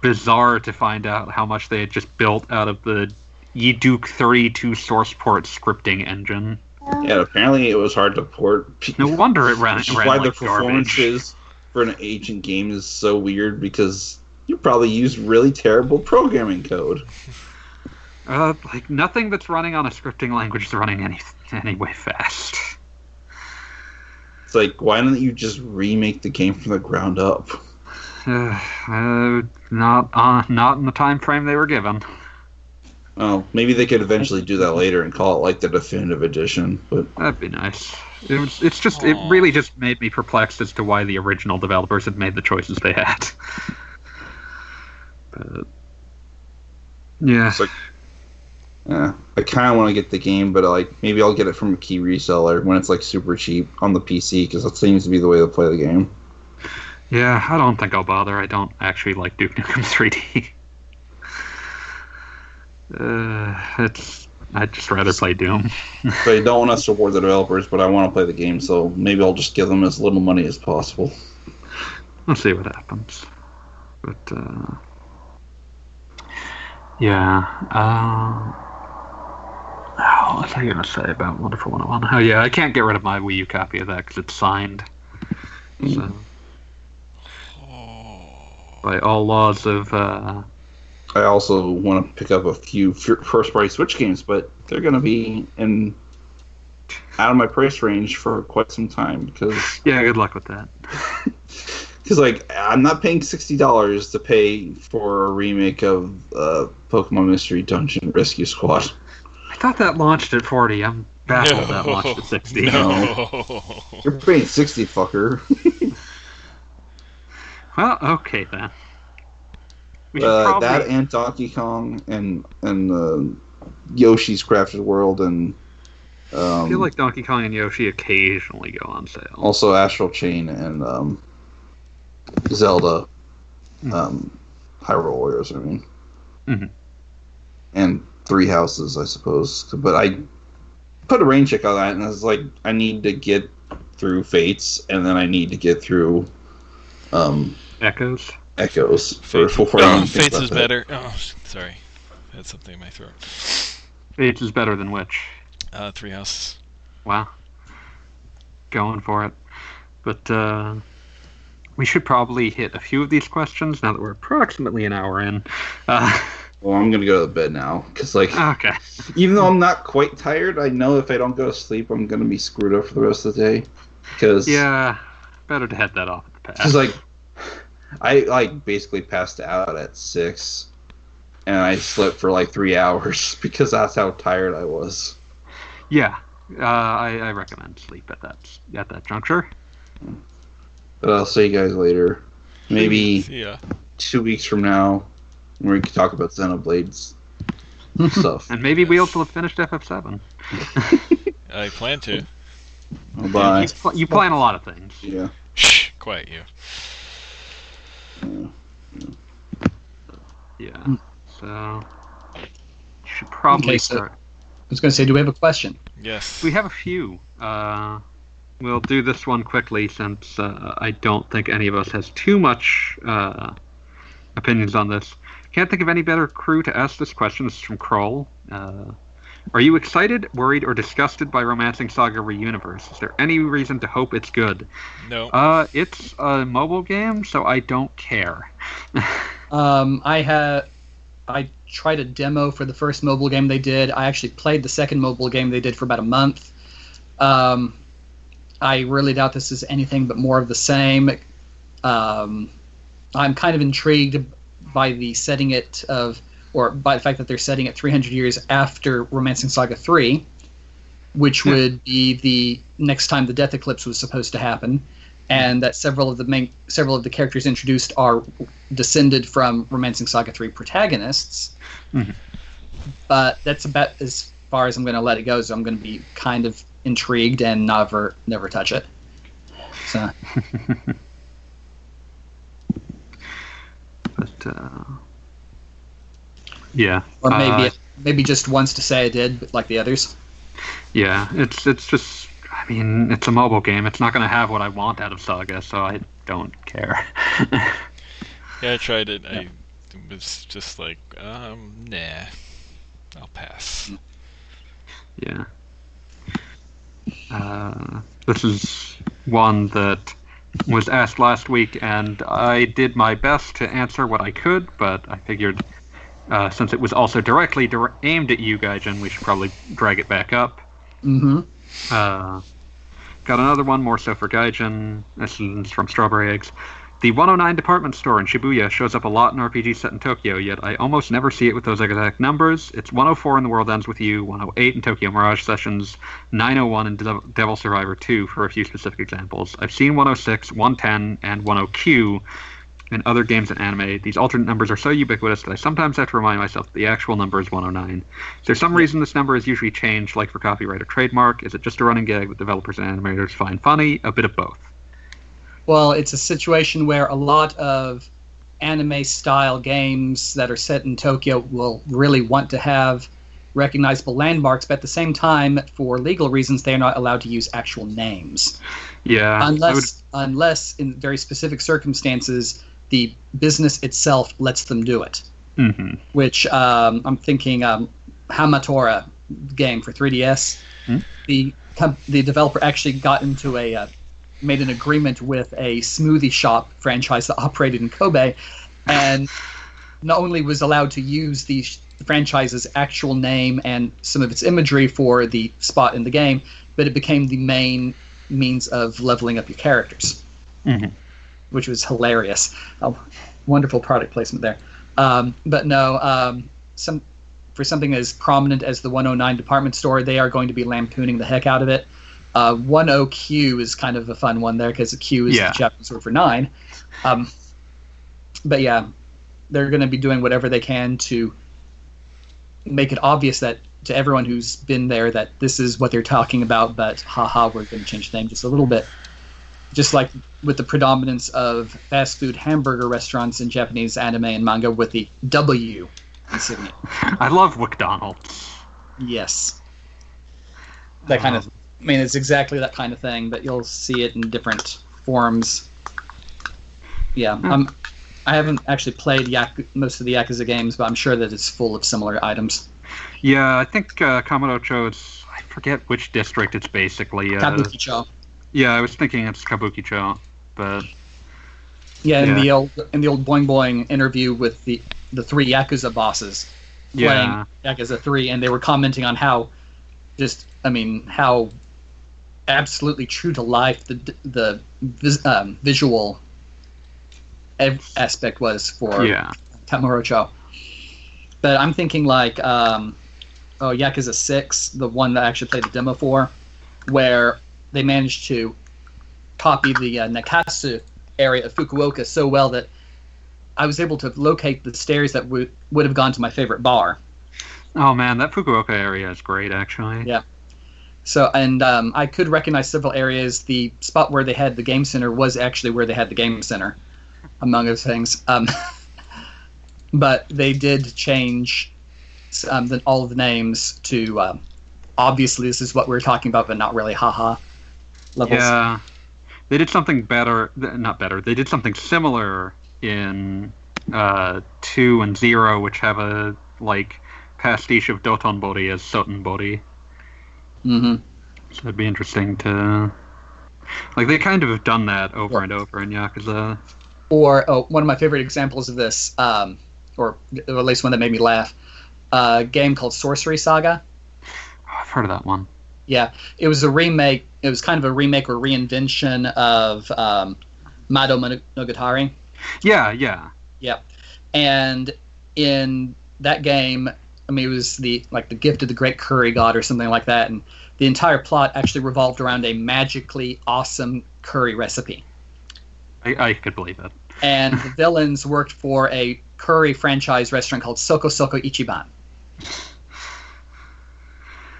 bizarre to find out how much they had just built out of the EDuke32 source port scripting engine. Yeah, apparently it was hard to port. No wonder it ran, Which is ran why like the performance garbage. is for an ancient game is so weird because you probably use really terrible programming code. Uh, like nothing that's running on a scripting language is running any anyway fast. It's like why don't you just remake the game from the ground up? Uh, uh, not on, not in the time frame they were given. Well, maybe they could eventually do that later and call it like the definitive edition. But That'd be nice. It was, it's just it really just made me perplexed as to why the original developers had made the choices they had. But yeah, It's like- yeah, I kind of want to get the game, but like maybe I'll get it from a key reseller when it's like super cheap on the PC because that seems to be the way to play the game. yeah, I don't think I'll bother. I don't actually like Duke Nukem 3D. Uh, it's I'd just rather play Doom. I don't want to support the developers, but I want to play the game, so maybe I'll just give them as little money as possible. We'll see what happens. But uh, yeah. Uh, oh, what was I gonna say about Wonderful 101? Oh yeah, I can't get rid of my Wii U copy of that because it's signed. So by all laws of. Uh, I also want to pick up a few first-party Switch games, but they're going to be in out of my price range for quite some time because yeah, good luck with that. because like I'm not paying sixty dollars to pay for a remake of uh, Pokemon Mystery Dungeon Rescue Squad. I thought that launched at 40. I'm baffled that launched at 60. No. You're paying sixty, fucker. Well, okay then. We Uh, probably. that and Donkey Kong and and uh, Yoshi's Crafted World and um, I feel like Donkey Kong and Yoshi occasionally go on sale. also Astral Chain and um, Zelda, Hmm. um, Hyrule Warriors. I mean, Mhm. and Three Houses, I suppose. But I put a rain check on that, and I was like, I need to get through Fates, and then I need to get through um, Echoes. Echoes for Fates, before I oh, even think Fates is that. better. Oh, sorry. I had something in my throat. Fates is better than which? Uh, Three Houses. Wow. Going for it. But uh, we should probably hit a few of these questions now that we're approximately an hour in. Uh, Well, I'm gonna go to bed now because, like, okay. even though I'm not quite tired, I know if I don't go to sleep, I'm gonna be screwed up for the rest of the day. Because Yeah, better to head that off at the pass. Because like, I like basically passed out at six, and I slept for like three hours because that's how tired I was. yeah, uh, I, I recommend sleep at that at that juncture. But I'll see you guys later. Maybe Yeah. two weeks from now, where we can talk about Xenoblades stuff. And maybe we also have finished FF7. I plan to. Bye. You, pl- you plan a lot of things. Yeah. Shh. Quiet you. Yeah. So you should probably Okay, so- start. I was going to say, do we have a question? Yes. We have a few. Uh, we'll do this one quickly since uh, I don't think any of us has too much uh, opinions on this. Can't think of any better crew to ask this question. This is from Kroll. Uh, are you excited, worried, or disgusted by Romancing Saga Reuniverse? Is there any reason to hope it's good? no. Uh, it's a mobile game, so I don't care. Um, I had I tried a demo for the first mobile game they did. I actually played the second mobile game they did for about a month. Um, I really doubt this is anything but more of the same. Um, I'm kind of intrigued by the setting it of, or by the fact that they're setting it 300 years after Romancing Saga 3, which Yeah. would be the next time the Death Eclipse was supposed to happen, and that several of the main, several of the characters introduced are descended from Romancing Saga 3 protagonists. Mhm. But that's about as far as I'm going to let it go. So I'm going to be kind of intrigued and never never touch it. So But uh, yeah, or maybe Uh, maybe just once to say I did, but like the others. Yeah, it's it's just. I mean, it's a mobile game. It's not going to have what I want out of Saga, so I don't care. Yeah, I tried it. I was just like, um, nah. I'll pass. yeah. Uh, this is one that was asked last week, and I did my best to answer what I could, but I figured uh, since it was also directly dir- aimed at you, Gaijin, we should probably drag it back up. Mm-hmm. Uh, got another one, more so for Gaijin. This is from Strawberry Eggs. The 109 department store in Shibuya shows up a lot in RPGs set in Tokyo, yet I almost never see it with those exact numbers. It's 104 in The World Ends With You, 108 in Tokyo Mirage Sessions, 901 in Dev- Devil Survivor 2, for a few specific examples. I've seen 106, 110, and 10Q in other games and anime. These alternate numbers are so ubiquitous that I sometimes have to remind myself that the actual number is 109. Is there some reason this number is usually changed, like for copyright or trademark? Is it just a running gag that developers and animators find funny? A bit of both. Well, it's a situation where a lot of anime style games that are set in Tokyo will really want to have recognizable landmarks, but at the same time, for legal reasons, they are not allowed to use actual names. Yeah. I would, unless unless in very specific circumstances the business itself lets them do it. mhm. Which um, I'm thinking um, Hamatora game for 3DS. Hmm. The the developer actually got into a uh, made an agreement with a smoothie shop franchise that operated in Kobe, and not only was allowed to use the, sh- franchise's actual name and some of its imagery for the spot in the game, but it became the main means of leveling up your characters, Mhm. which was hilarious. Oh, wonderful product placement there. Um, but no, um, some for something as prominent as the 109 department store, they are going to be lampooning the heck out of it. Uh, 10Q is kind of a fun one there because Q is Yeah. the Japanese word for nine. Um, but yeah, they're going to be doing whatever they can to make it obvious that to everyone who's been there that this is what they're talking about. But haha, we're going to change the name just a little bit. Just like with the predominance of fast food hamburger restaurants in Japanese anime and manga with the W insignia. I love McDonald's. Yes. That kind of. I mean, it's exactly that kind of thing, but you'll see it in different forms. Yeah, um, I haven't actually played Yak- most of the Yakuza games, but I'm sure that it's full of similar items. Yeah, I think uh, Kamurocho is. I forget which district it's basically. Uh, Kabukicho. Yeah, I was thinking it's Kabukicho, but Yeah, in yeah. the old in the old Boing Boing interview with the the three Yakuza bosses yeah, playing Yakuza Three, and they were commenting on how just I mean how absolutely true to life the the vis, um, visual ev- aspect was for yeah, Kamurocho. But I'm thinking like um, oh Yakuza Six, the one that I actually played the demo for, where they managed to copy the uh, Nakasu area of Fukuoka so well that I was able to locate the stairs that would would have gone to my favorite bar. Oh man, that Fukuoka area is great, actually. Yeah. So and um, I could recognize several areas. The spot where they had the game center was actually where they had the game center, among other things. Um, but they did change um, the, all the names to um, obviously this is what we're talking about, but not really haha levels. Yeah, they did something better, not better. They did something similar in uh, two and zero, which have a like pastiche of Dotonbori as Sotenbori. Hmm So it'd be interesting to. Like they kind of have done that over and over in Yakuza. Or oh, one of my favorite examples of this, um, or at least one that made me laugh, a game called Sorcery Saga. Oh, I've heard of that one. Yeah, it was a remake. It was kind of a remake or reinvention of um, Mado Monogatari. Yeah, yeah. Yep. And in that game, I mean, it was the like the gift of the great curry god or something like that, and the entire plot actually revolved around a magically awesome curry recipe. I, I could believe it. And the villains worked for a curry franchise restaurant called Soko Soko Ichiban.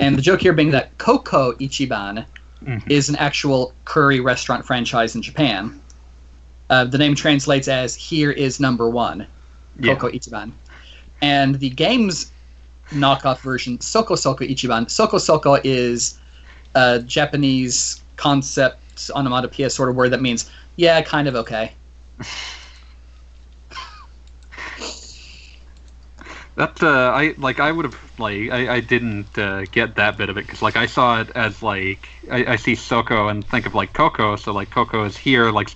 And the joke here being that Koko Ichiban Mhm. is an actual curry restaurant franchise in Japan. Uh, the name translates as "Here is number one." Yeah. Koko Ichiban. And the game's knockoff version, Soko Soko Ichiban. Soko Soko is a Japanese concept onomatopoeia sort of word that means, yeah, kind of okay. That uh, I like. I would have like. I, I didn't uh, get that bit of it because like I saw it as like I, I see Soko and think of like Coco. So like Coco is here. Like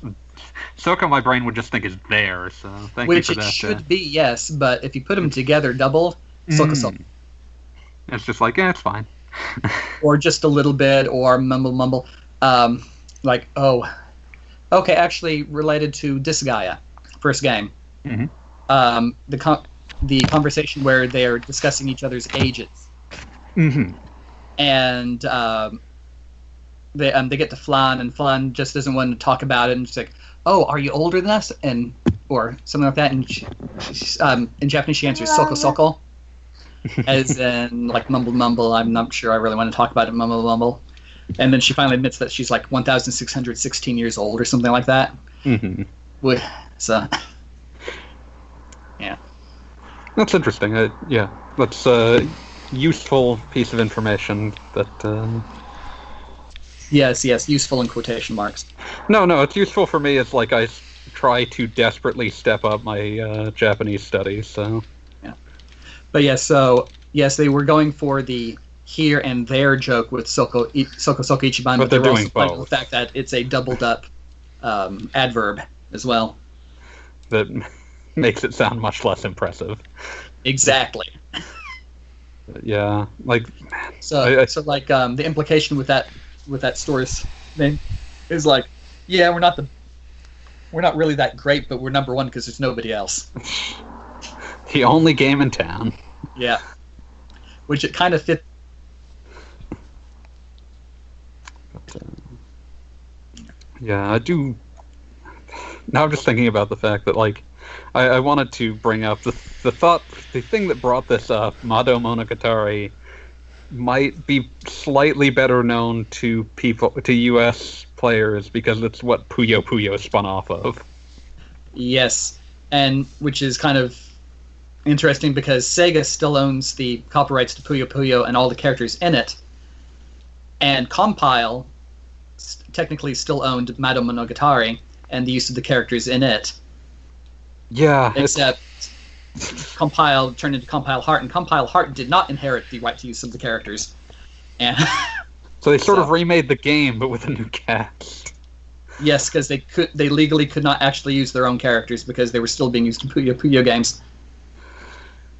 Soko, my brain would just think is there. So thank Which you for it should uh, be, yes, but if you put them together doubled, Soko mm. Soko. It's just like yeah, it's fine. Or just a little bit, or mumble mumble. Um, like, oh, okay, actually related to Disgaea, first game. Mhm. Um, the con- the conversation where they're discussing each other's ages. Mm-hmm. and um, they um, they get to Flonne, and Flonne just doesn't want to talk about it, and she's like, "Oh, are you older than us?" and or something like that. And she, um, in Japanese, she answers "soko soko," as in like mumble mumble. I'm not sure I really want to talk about it, mumble mumble. And then she finally admits that she's like 1,616 years old or something like that. Mm-hmm. So That's interesting. Uh, yeah, that's a useful piece of information. That uh, yes, yes, useful in quotation marks. no, no, it's useful for me as like I try to desperately step up my uh, Japanese studies. So But yeah, so yes, they were going for the here and there joke with Soko Soko Soko Ichiban, But they they're doing also both. the fact that it's a doubled up um, adverb as well. that makes it sound much less impressive. Exactly. Yeah, like So, I- I- so like um, the implication with that with that store's name is like, yeah, we're not the we're not really that great, but we're number one because there's nobody else. the only game in town. Yeah, which it kind of fit. Yeah, I do. Now I'm just thinking about the fact that, like, I, I wanted to bring up the, the thought, the thing that brought this up, Mado Monogatari, might be slightly better known to people, to U.S. players, because it's what Puyo Puyo spun off of. Yes, and which is kind of interesting because Sega still owns the copyrights to Puyo Puyo and all the characters in it, and Compile technically still owned Mado Monogatari and the use of the characters in it, Yeah, except Compile turned into Compile Heart, and Compile Heart did not inherit the right to use some of the characters. And so they sort of remade the game, but with a new cast. yes, because they could, they legally could not actually use their own characters because they were still being used in Puyo Puyo games.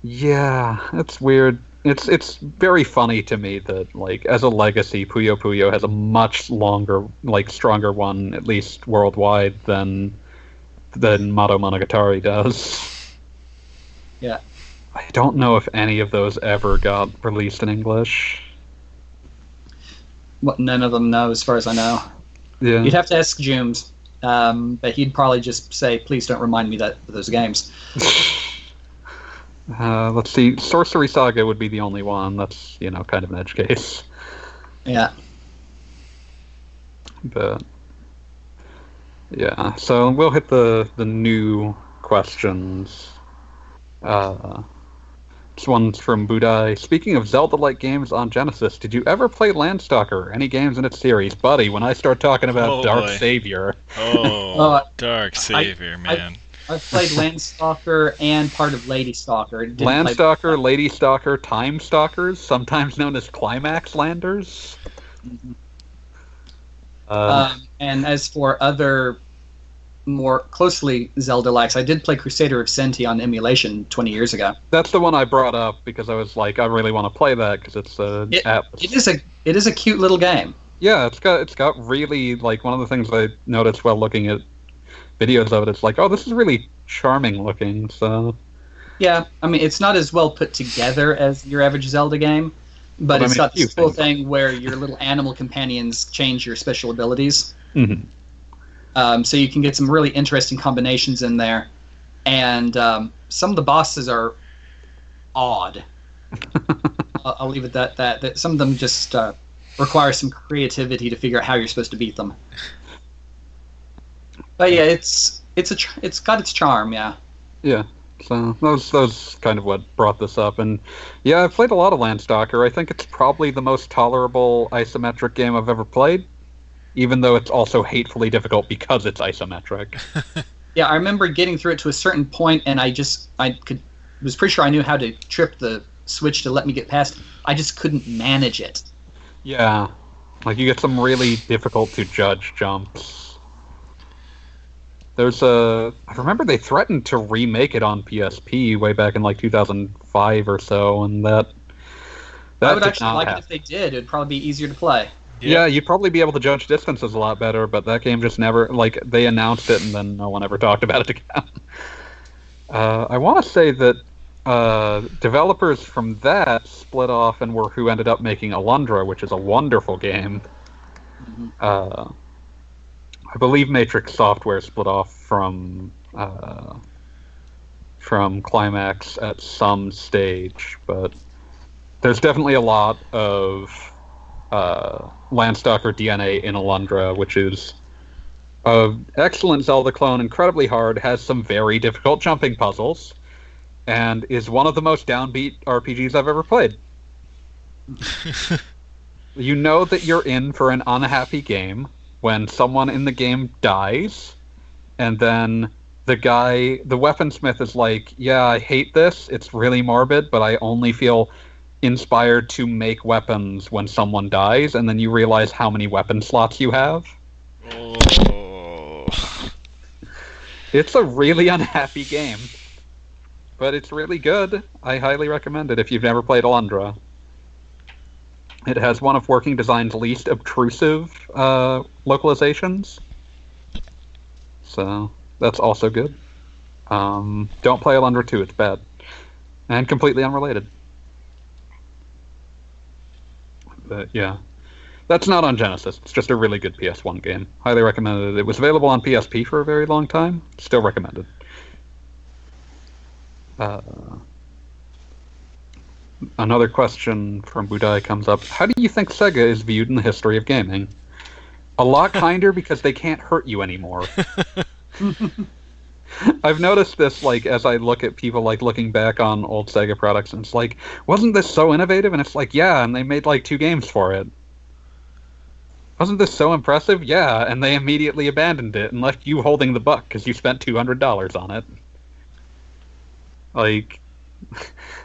Yeah, it's weird. It's it's very funny to me that like as a legacy, Puyo Puyo has a much longer, like stronger one, at least worldwide, than than Mado Monogatari does. Yeah. I don't know if any of those ever got released in English. What none of them know, as far as I know. Yeah. You'd have to ask Jooms, um, but he'd probably just say, "Please don't remind me that of those games." Uh, let's see. Sorcery Saga would be the only one. That's you know kind of an edge case, Yeah, but yeah. So we'll hit the the new questions. Uh, this one's from Budai. Speaking of Zelda-like games on Genesis, did you ever play Landstalker? Any games in its series, buddy? When I start talking about Oh, Dark boy. Savior, Oh, Uh, Dark Savior, man. I've played Landstalker and part of Lady Stalker. Didn't play- Lady Stalker, Time Stalkers, sometimes known as Climax Landers. Mhm. Uh, Um, and as for other more closely Zelda-likes, I did play Crusader of Centy on emulation 20 years ago. That's the one I brought up because I was like, I really want to play that because it's a It- app. It is a it is a cute little game. Yeah, it's got it's got really like one of the things I noticed while looking at videos of it. It's like, oh, this is really charming looking. So Yeah, I mean it's not as well put together as your average Zelda game, but But I mean, got this cool thing where your little animal companions change your special abilities. mhm. Um, so you can get some really interesting combinations in there, and um, some of the bosses are odd. I'll, I'll leave it at that. That some of them just uh, require some creativity to figure out how you're supposed to beat them. But yeah, it's it's a it's got its charm. Yeah. yeah. So that was, that was kind of what brought this up. And yeah, I've played a lot of Landstalker. I think it's probably the most tolerable isometric game I've ever played, even though it's also hatefully difficult because it's isometric. Yeah, I remember getting through it to a certain point, and I just I could was pretty sure I knew how to trip the switch to let me get past. I just couldn't manage it. Yeah, like you get some really difficult to judge jumps. There's a. I remember they threatened to remake it on PSP way back in like 2005 or so, and that. That I would actually not like it if they did. It'd probably be easier to play. Yeah. you'd probably be able to judge distances a lot better, but that game just never like they announced it and then no one ever talked about it again. Uh, I want to say that uh, developers from that split off and were who ended up making Alundra, which is a wonderful game. Mhm. Uh, I believe Matrix Software split off from uh, from Climax at some stage, but there's definitely a lot of uh, Landstalker DNA in Alundra, which is a excellent Zelda clone, incredibly hard, has some very difficult jumping puzzles, and is one of the most downbeat RPGs I've ever played. You know that you're in for an unhappy game when someone in the game dies, and then the guy, the weaponsmith, is like, "Yeah, I hate this. It's really morbid, but I only feel inspired to make weapons when someone dies." And then you realize how many weapon slots you have. Oh. It's a really unhappy game. but it's really good. I highly recommend it if you've never played Alundra. It has one of Working Design's least obtrusive uh, localizations, so that's also good. Um, don't play Alundra 2; it's bad and completely unrelated. But yeah, that's not on Genesis. It's just a really good PS1 game. Highly recommended. It was available on PSP for a very long time. Still recommended. Uh, another question from Budai comes up. How do you think Sega is viewed in the history of gaming? A lot kinder because they can't hurt you anymore. I've noticed this like as I look at people like looking back on old Sega products and it's like, wasn't this so innovative? And it's like, yeah, and they made like two games for it. Wasn't this so impressive? Yeah, and they immediately abandoned it and left you holding the buck because you spent two hundred dollars on it. Like,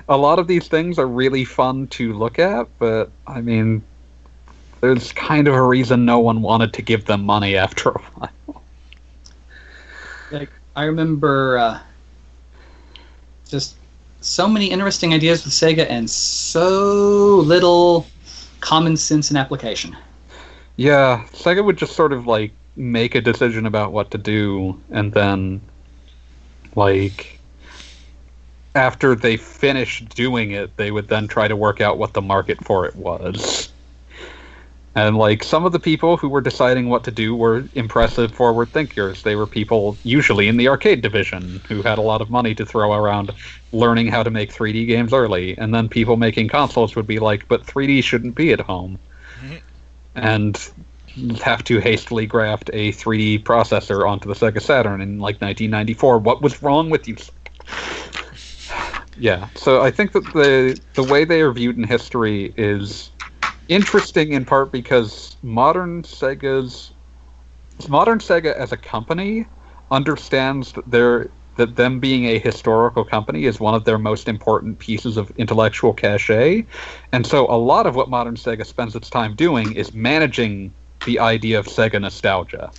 a lot of these things are really fun to look at, but I mean, there's kind of a reason no one wanted to give them money after a while. Like I remember uh, just so many interesting ideas with Sega and so little common sense and application. Yeah, Sega would just sort of like make a decision about what to do, and then, like, after they finished doing it, they would then try to work out what the market for it was. And like some of the people who were deciding what to do were impressive forward thinkers. They were people usually in the arcade division who had a lot of money to throw around learning how to make 3D games early. And then people making consoles would be like, but 3D shouldn't be at home. Mm-hmm. And have to hastily graft a 3D processor onto the Sega Saturn in like 1994. What was wrong with you? Yeah, so I think that the the way they are viewed in history is interesting in part because modern Sega's modern Sega as a company understands that their that them being a historical company is one of their most important pieces of intellectual cachet. And so a lot of what modern Sega spends its time doing is managing the idea of Sega nostalgia.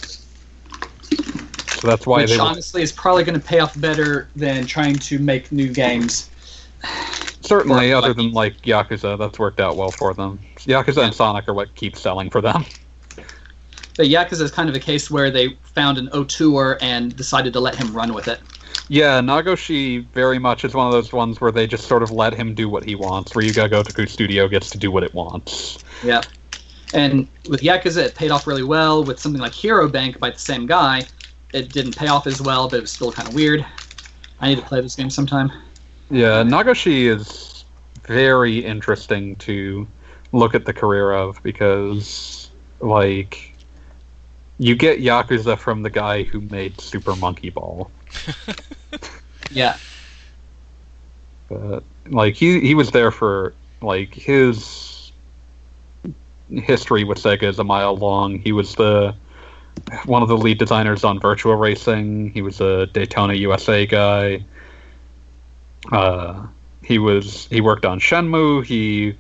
So that's why Which honestly is probably going to pay off better than trying to make new games. certainly other than like Yakuza, that's worked out well for them. Yakuza and Sonic are what keep selling for them. But Yakuza is kind of a case where they found an auteur and decided to let him run with it. Yeah, Nagoshi very much is one of those ones where they just sort of let him do what he wants. Where Ryuga Gotoku Studio gets to do what it wants. Yeah. And with Yakuza, it paid off really well. With something like Hero Bank by the same guy, it didn't pay off as well, but it was still kind of weird. I need to play this game sometime. Yeah, Nagoshi is very interesting to look at the career of because, like, you get Yakuza from the guy who made Super Monkey Ball. Yeah. But like he he was there for like his history with Sega is a mile long. He was the one of the lead designers on Virtua Racing. He was a Daytona USA guy. Uh, he was he worked on Shenmue. He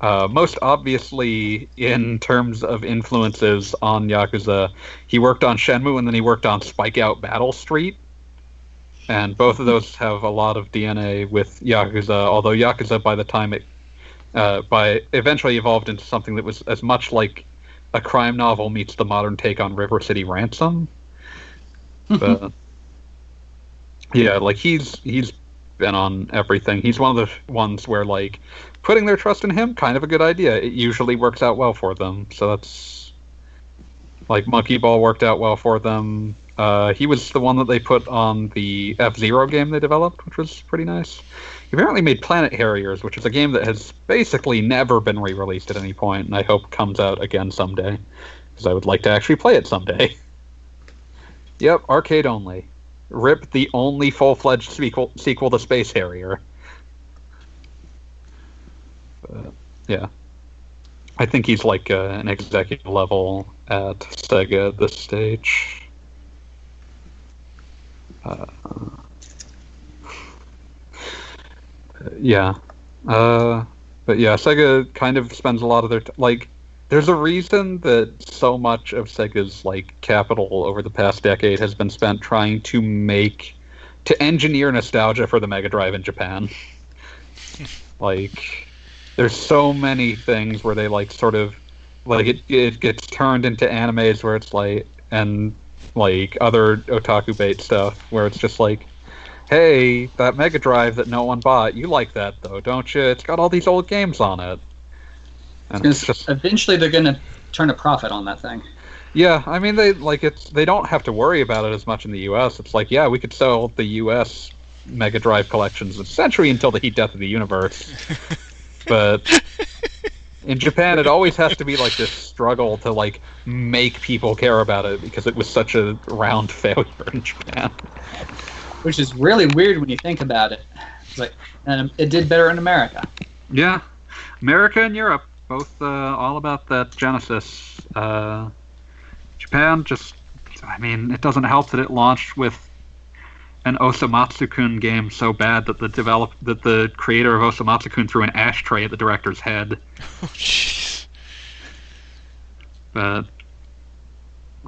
uh, most obviously in terms of influences on Yakuza, he worked on Shenmue and then he worked on Spike Out Battle Street. And both of those have a lot of DNA with Yakuza, although Yakuza by the time it uh, by eventually evolved into something that was as much like a crime novel meets the modern take on River City Ransom. But yeah, like he's he's been on everything. He's one of the ones where like putting their trust in him kind of a good idea. It usually works out well for them. So that's like Monkey Ball worked out well for them. Uh, he was the one that they put on the F Zero game they developed, which was pretty nice. He apparently made Planet Harriers, which is a game that has basically never been re-released at any point, and I hope comes out again someday because I would like to actually play it someday. yep, arcade only. Rip the only full-fledged sequel sequel to Space Harrier. But, yeah, I think he's like uh, an executive level at Sega at this stage. Uh, yeah, uh, but yeah, Sega kind of spends a lot of their t- like. There's a reason that so much of Sega's like capital over the past decade has been spent trying to make to engineer nostalgia for the Mega Drive in Japan. like, there's so many things where they like sort of like it it gets turned into animes where it's like and like other otaku bait stuff where it's just like hey that mega drive that no one bought you like that though don't you it's got all these old games on it and it's just Eventually, they're going to turn a profit on that thing. yeah i mean they like it's they don't have to worry about it as much in the us it's like yeah we could sell the us mega drive collections essentially until the heat death of the universe but in Japan, it always has to be like this struggle to like make people care about it because it was such a round failure in Japan. Which is really weird when you think about it. It's like, and it did better in America. Yeah, America and Europe both uh, all about that Genesis. Uh, Japan just, I mean, it doesn't help that it launched with an Osomatsu-kun game so bad that the develop that the creator of Osomatsu-kun threw an ashtray at the director's head. Oh, jeez. But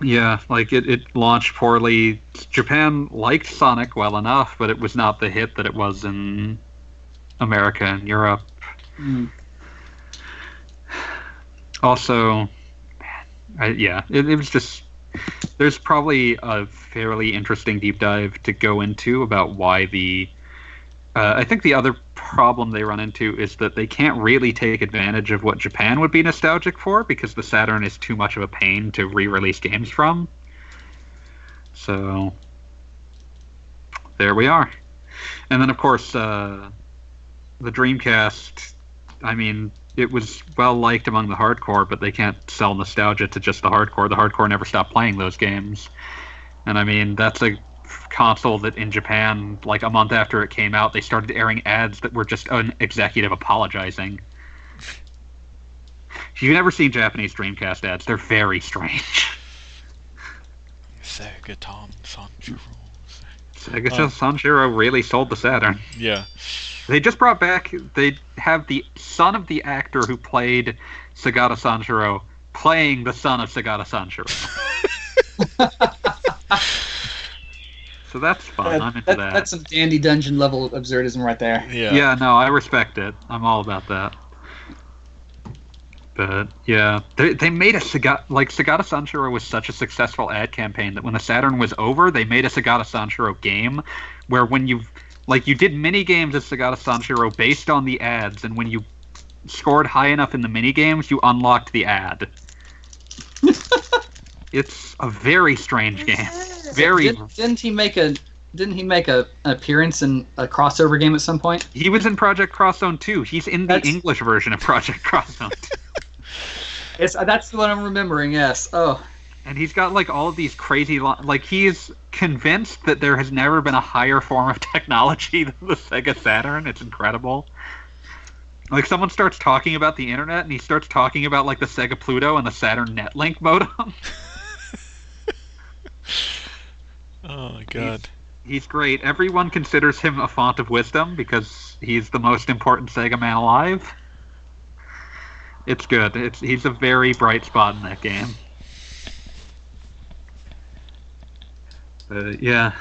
yeah, like it, it launched poorly. Japan liked Sonic well enough, but it was not the hit that it was in America and Europe. Mm. Also, I, yeah, it, it was just. There's probably a fairly interesting deep dive to go into about why the. Uh, I think the other problem they run into is that they can't really take advantage of what Japan would be nostalgic for because the Saturn is too much of a pain to re-release games from. So there we are. And then of course uh, the Dreamcast. I mean, it was well liked among the hardcore, but they can't sell nostalgia to just the hardcore. The hardcore never stopped playing those games. And I mean, that's a console that in Japan, like a month after it came out, they started airing ads that were just an executive apologizing. If you've never seen Japanese Dreamcast ads, they're very strange. Sega Tom Sanjuro. Sega uh, Oh. Sanshiro really sold the Saturn. Yeah. They just brought back. They have the son of the actor who played Segata Sanshiro playing the son of Segata Sanshiro. so that's fun. I'm into That- that. That's some dandy dungeon level absurdism right there. Yeah. Yeah, no, I respect it. I'm all about that. But yeah, they, they made a Segata like Segata Sanshiro was such a successful ad campaign that when the Saturn was over, they made a Segata Sanshiro game where when you like you did mini games of Segata Sanshiro based on the ads, and when you scored high enough in the mini games, you unlocked the ad. it's a very strange game. Very. Didn't, didn't he make a? Didn't he make a, an appearance in a crossover game at some point? He was in Project X Zone 2. He's in the That's- English version of Project X Zone 2. It's that's what I'm remembering. Yes. Oh, and he's got like all of these crazy li- like he's convinced that there has never been a higher form of technology than the Sega Saturn. It's incredible. Like someone starts talking about the internet and he starts talking about like the Sega Pluto and the Saturn Netlink modem. Oh my god. he's great. Everyone considers him a font of wisdom because he's the most important Sega man alive. It's good. It's he's a very bright spot in that game. Uh, yeah,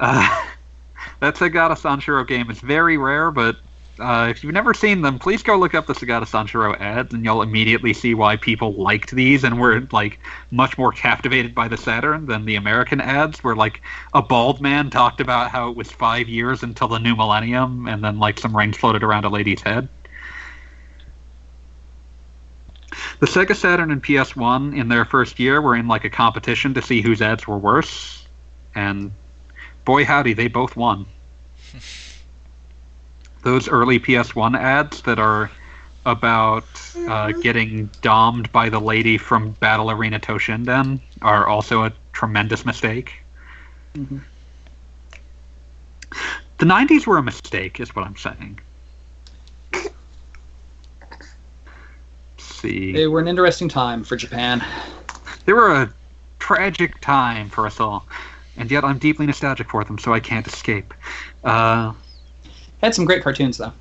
uh, that Segata Sanshiro game is very rare, but uh, if you've never seen them, please go look up the Segata Sanshiro ads, and you'll immediately see why people liked these and were like much more captivated by the Saturn than the American ads, where like a bald man talked about how it was five years until the new millennium, and then like some rings floated around a lady's head. The Sega Saturn and PS1 in their first year were in like a competition to see whose ads were worse, and boy howdy, they both won. Those early PS1 ads that are about uh, getting domed by the lady from Battle Arena Toshinden are also a tremendous mistake. Mhm. The 90s were a mistake, is what I'm saying. Let's see. they were an interesting time for Japan. They were a tragic time for us all, and yet I'm deeply nostalgic for them, so I can't escape. Uh, Had some great cartoons though.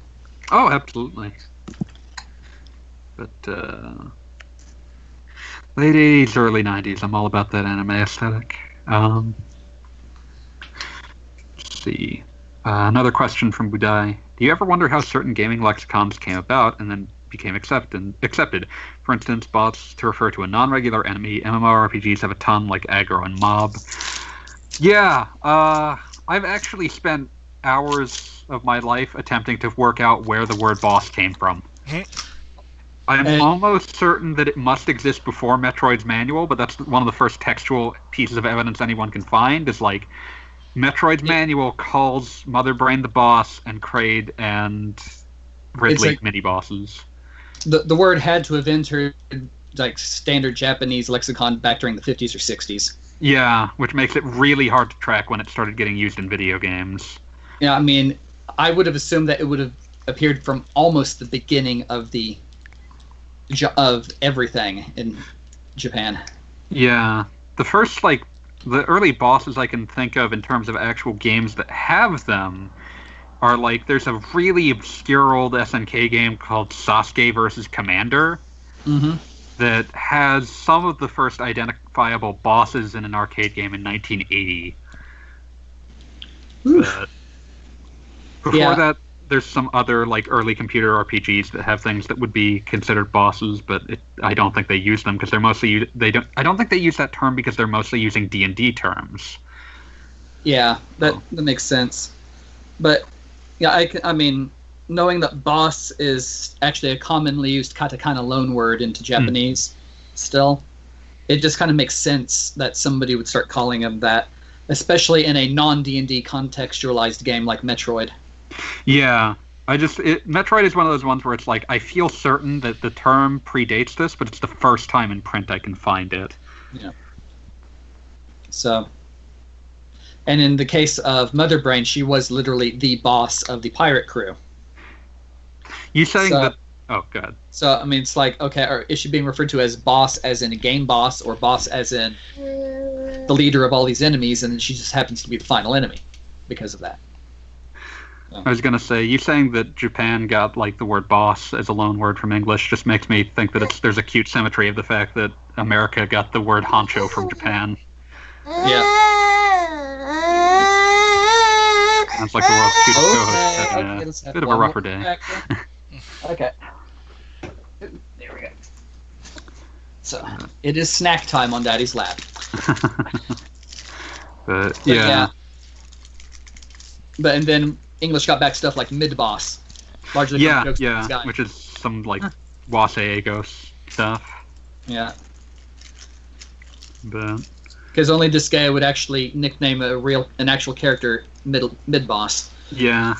oh, absolutely. But uh, late '80s, early '90s, I'm all about that anime aesthetic. Um, let's see. Uh, another question from Budai. Do you ever wonder how certain gaming lexicons came about and then became accepted? Accepted. For instance, bots to refer to a non-regular enemy. MMORPGs have a ton, like aggro and mob. Yeah, uh, I've actually spent hours of my life attempting to work out where the word boss came from. I'm And- almost certain that it must exist before Metroid's manual, but that's one of the first textual pieces of evidence anyone can find. Is like Metroid's Yeah. manual calls Mother Brain the boss and Kraid and Ridley like- mini bosses. The the word had to have entered like standard Japanese lexicon back during the 50s or 60s. Yeah, which makes it really hard to track when it started getting used in video games. Yeah, I mean, I would have assumed that it would have appeared from almost the beginning of the of everything in Japan. Yeah, the first like the early bosses I can think of in terms of actual games that have them are like there's a really obscure old SNK game called Sasuke versus Commander Mm-hmm. that has some of the first identifiable bosses in an arcade game in 1980. But before Yeah. that, there's some other like early computer RPGs that have things that would be considered bosses, but it, I don't think they use them because they're mostly they don't. I don't think they use that term because they're mostly using D and D terms. Yeah, that Oh. that makes sense. But yeah, I I mean, knowing that boss is actually a commonly used katakana loan word into hmm. Japanese, still, it just kind of makes sense that somebody would start calling him that, especially in a non D and D contextualized game like Metroid. Yeah, I just it, Metroid is one of those ones where it's like I feel certain that the term predates this, but it's the first time in print I can find it. Yeah. So, and in the case of Mother Brain, she was literally the boss of the pirate crew. You saying So- that? Oh, God. So I mean, it's like okay, or is she being referred to as boss as in a game boss, or boss as in the leader of all these enemies, and then she just happens to be the final enemy because of that. I was gonna say, you saying that Japan got like the word "boss" as a loan word from English just makes me think that it's there's a cute symmetry of the fact that America got the word "honcho" from Japan. Yeah. Sounds like the world's cutest Okay, oh. co-host. said, okay, yeah, bit of a rougher day. okay. There we go. So it is snack time on Daddy's lap. but But yeah, But and then English got back stuff like mid boss, largely from yeah, jokes yeah, this guy. which is some like Waseagos stuff. yeah. But Because only this guy would actually nickname a real, an actual character mid mid boss. yeah.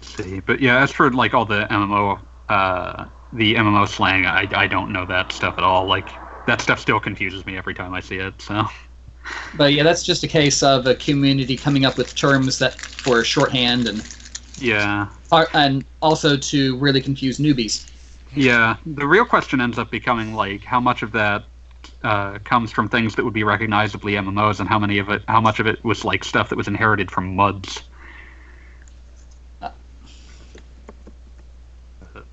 Let's see, but yeah, as for like all the MMO, uh, the MMO slang, I I don't know that stuff at all. Like that stuff still confuses me every time I see it. So But yeah, that's just a case of a community coming up with terms that for shorthand and yeah, are- and also to really confuse newbies. yeah. The real question ends up becoming like how much of that uh, comes from things that would be recognizably MMOs, and how many of it, how much of it was like stuff that was inherited from MUDs.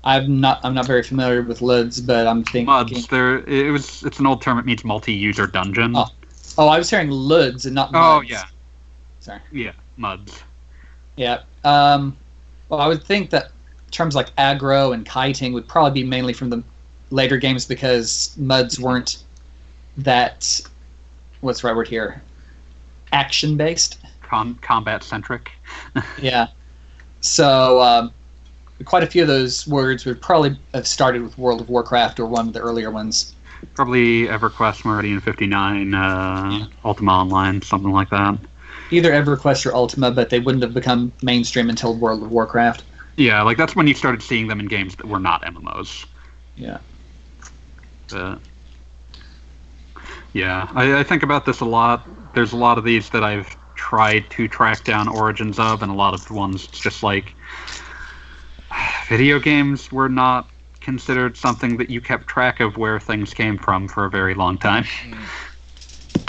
I'm not I'm not very familiar with LUDs, but I'm thinking. MUDs, there. It was. It's an old term. It means multi-user dungeon. Oh. Oh, I was hearing LUDs and not. Muds. Oh, yeah, Sorry. yeah, MUDs. Yeah. Um, well, I would think that terms like aggro and kiting would probably be mainly from the later games because MUDs weren't that. What's the right word here? Action based. Con- combat centric. Yeah. So um, quite a few of those words would probably have started with World of Warcraft or one of the earlier ones. Probably EverQuest, Meridian 59, uh, Ultima Online, something like that. Either EverQuest or Ultima, but they wouldn't have become mainstream until World of Warcraft. Yeah, like that's when you started seeing them in games that were not MMOs. Yeah. But yeah, I, I think about this a lot. There's a lot of these that I've tried to track down origins of, and a lot of the ones it's just like video games were not considered something that you kept track of where things came from for a very long time. Mm.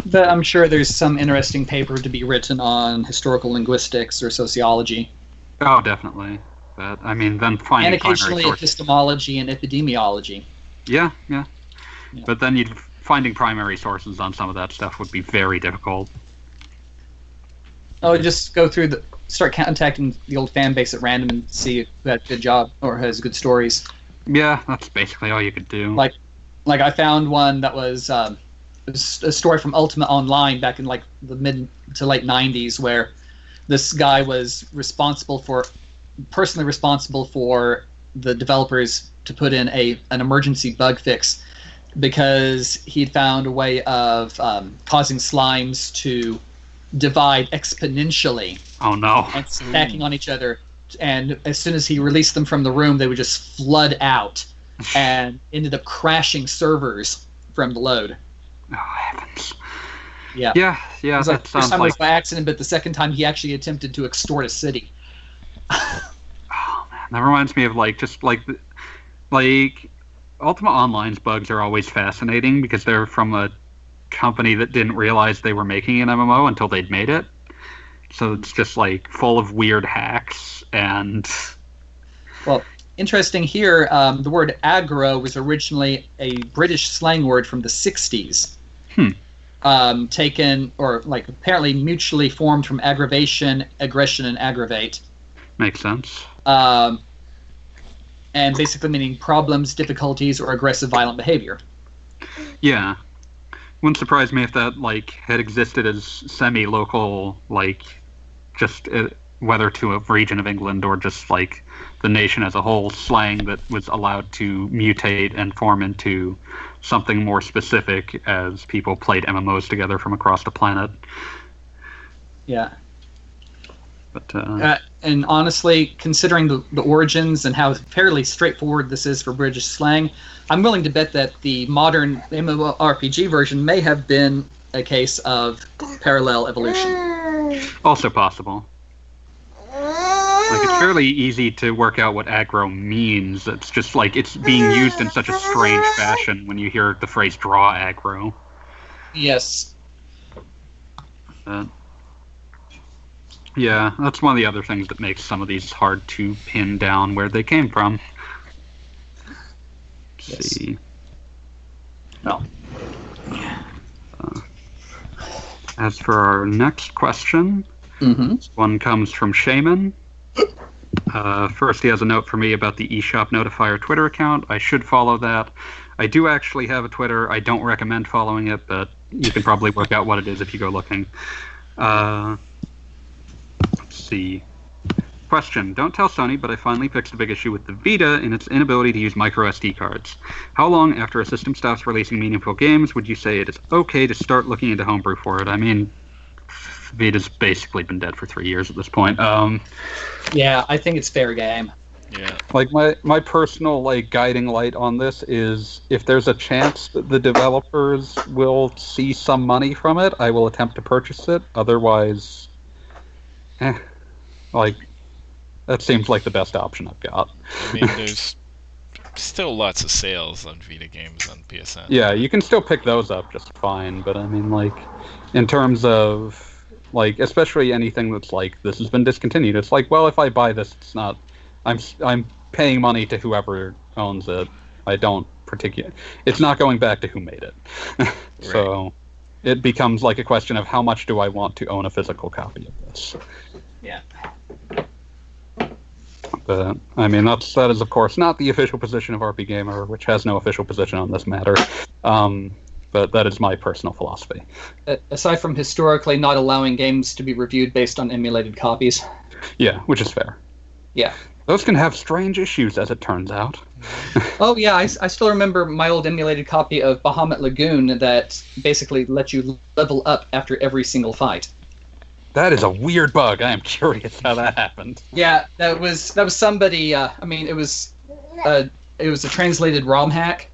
But I'm sure there's some interesting paper to be written on historical linguistics or sociology, Oh, definitely. But I mean, then finding and occasionally primary epistemology and epidemiology. Yeah, yeah, Yeah. But then you'd finding primary sources on some of that stuff would be very difficult. Oh, just go through the start contacting the old fan base at random and see who had a good job or has good stories. Yeah, that's basically all you could do. Like- Like I found one that was, um, a story from Ultima Online back in like the mid to late '90s, where this guy was responsible for, personally responsible for the developers to put in a an emergency bug fix because he'd found a way of um, causing slimes to divide exponentially oh no. and stacking on each other. And as soon as he released them from the room, they would just flood out and ended up crashing servers from the load. Oh heavens. Yeah. Yeah, yeah, It was like, that the first time like was by accident, but the second time he actually attempted to extort a city. Oh man, that reminds me of like just like like Ultima Online's bugs are always fascinating because they're from a company that didn't realize they were making an MMO until they'd made it. So it's just like full of weird hacks and well, Interesting here, um, the word aggro was originally a British slang word from the 60s. Hmm. Um, taken, or like apparently mutually formed from aggravation, aggression, and aggravate. makes sense. um, and basically meaning problems, difficulties, or aggressive violent behavior. Yeah. Wouldn't surprise me if that like had existed as semi-local, like just uh, whether to a region of England or just like the nation as a whole slang that was allowed to mutate and form into something more specific as people played MMOs together from across the planet. Yeah. But uh, Uh, and honestly, considering the, the origins and how fairly straightforward this is for British slang, I'm willing to bet that the modern MMORPG version may have been a case of parallel evolution. also possible. Like it's fairly easy to work out what aggro means. It's just like it's being used in such a strange fashion when you hear the phrase "draw aggro." Yes. Uh, yeah, that's one of the other things that makes some of these hard to pin down where they came from. Let's Yes. see. No. Uh, as for our next question, Mm-hmm. This one comes from Shaman. Uh, first, he has a note for me about the eShop Notifier Twitter account. I should follow that. I do actually have a Twitter. I don't recommend following it, but you can probably work out what it is if you go looking. Uh, let's see. Question. Don't tell Sony, but I finally fixed a big issue with the Vita in its inability to use micro SD cards. How long after a system stops releasing meaningful games would you say it is okay to start looking into homebrew for it? I mean, Vita's basically been dead for three years at this point. Um, Yeah, I think it's fair game. Yeah. Like my my personal like guiding light on this is if there's a chance that the developers will see some money from it, I will attempt to purchase it. Otherwise, eh, like that seems like the best option I've got. I mean, there's still lots of sales on Vita games on PSN. Yeah, you can still pick those up just fine, but I mean, like, in terms of like, especially anything that's like this has been discontinued. It's like, well, if I buy this, it's not. I'm I'm paying money to whoever owns it. I don't particular. It's not going back to who made it. so, it becomes like a question of how much do I want to own a physical copy of this. Yeah. But I mean, that's that is of course not the official position of RP Gamer, which has no official position on this matter. Um, but that is my personal philosophy. Aside from historically not allowing games to be reviewed based on emulated copies. Yeah, which is fair. Yeah. Those can have strange issues, as it turns out. Oh yeah, I, I still remember my old emulated copy of Bahamut Lagoon that basically let you level up after every single fight. That is a weird bug. I am curious how that happened. Yeah, that was that was somebody. Uh, I mean, it was uh, it was a translated ROM hack,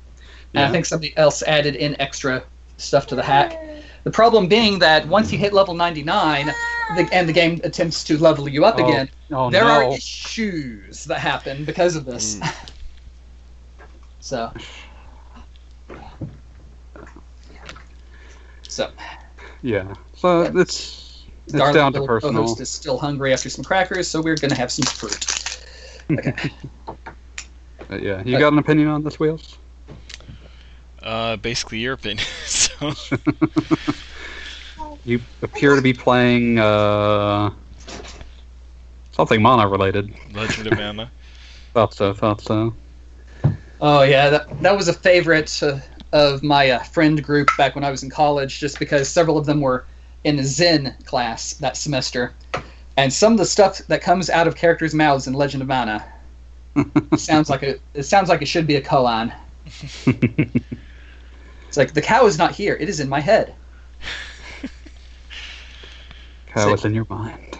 Yeah. I think somebody else added in extra stuff to the hack. The problem being that once you hit level 99, the, and the game attempts to level you up Oh, again, Oh there no! are issues that happen because of this. Hmm. so. So, Yeah. So it's it's darling down to personal. co-host is still hungry after some crackers, so we're gonna have some fruit. But uh, yeah, you got an opinion on this, wheels? Uh, basically your opinion. so You appear to be playing uh, something mana related. Legend of Mana. Thought so. Thought so. Oh yeah, that, that was a favorite uh, of my uh, friend group back when I was in college, just because several of them were in the Zen class that semester, and some of the stuff that comes out of characters' mouths in Legend of Mana sounds like a it sounds like it should be a koan. It's like the cow is not here; it is in my head. Cow is in your mind.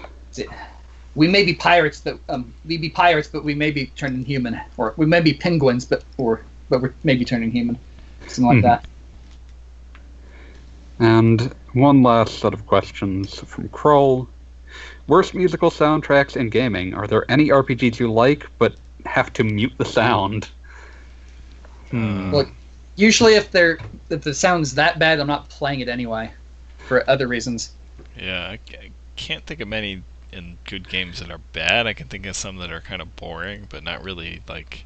We may be pirates, but um, we be pirates, but we may be turning human, or we may be penguins, but or but we're maybe turning human, something like Mhm. that. And one last set of questions from Kroll. Worst musical soundtracks in gaming. Are there any RPGs you like but have to mute the sound? Hmm. Look, usually if they're if the sound's that bad, I'm not playing it anyway, for other reasons. Yeah, I, I can't think of many in good games that are bad. I can think of some that are kind of boring, but not really like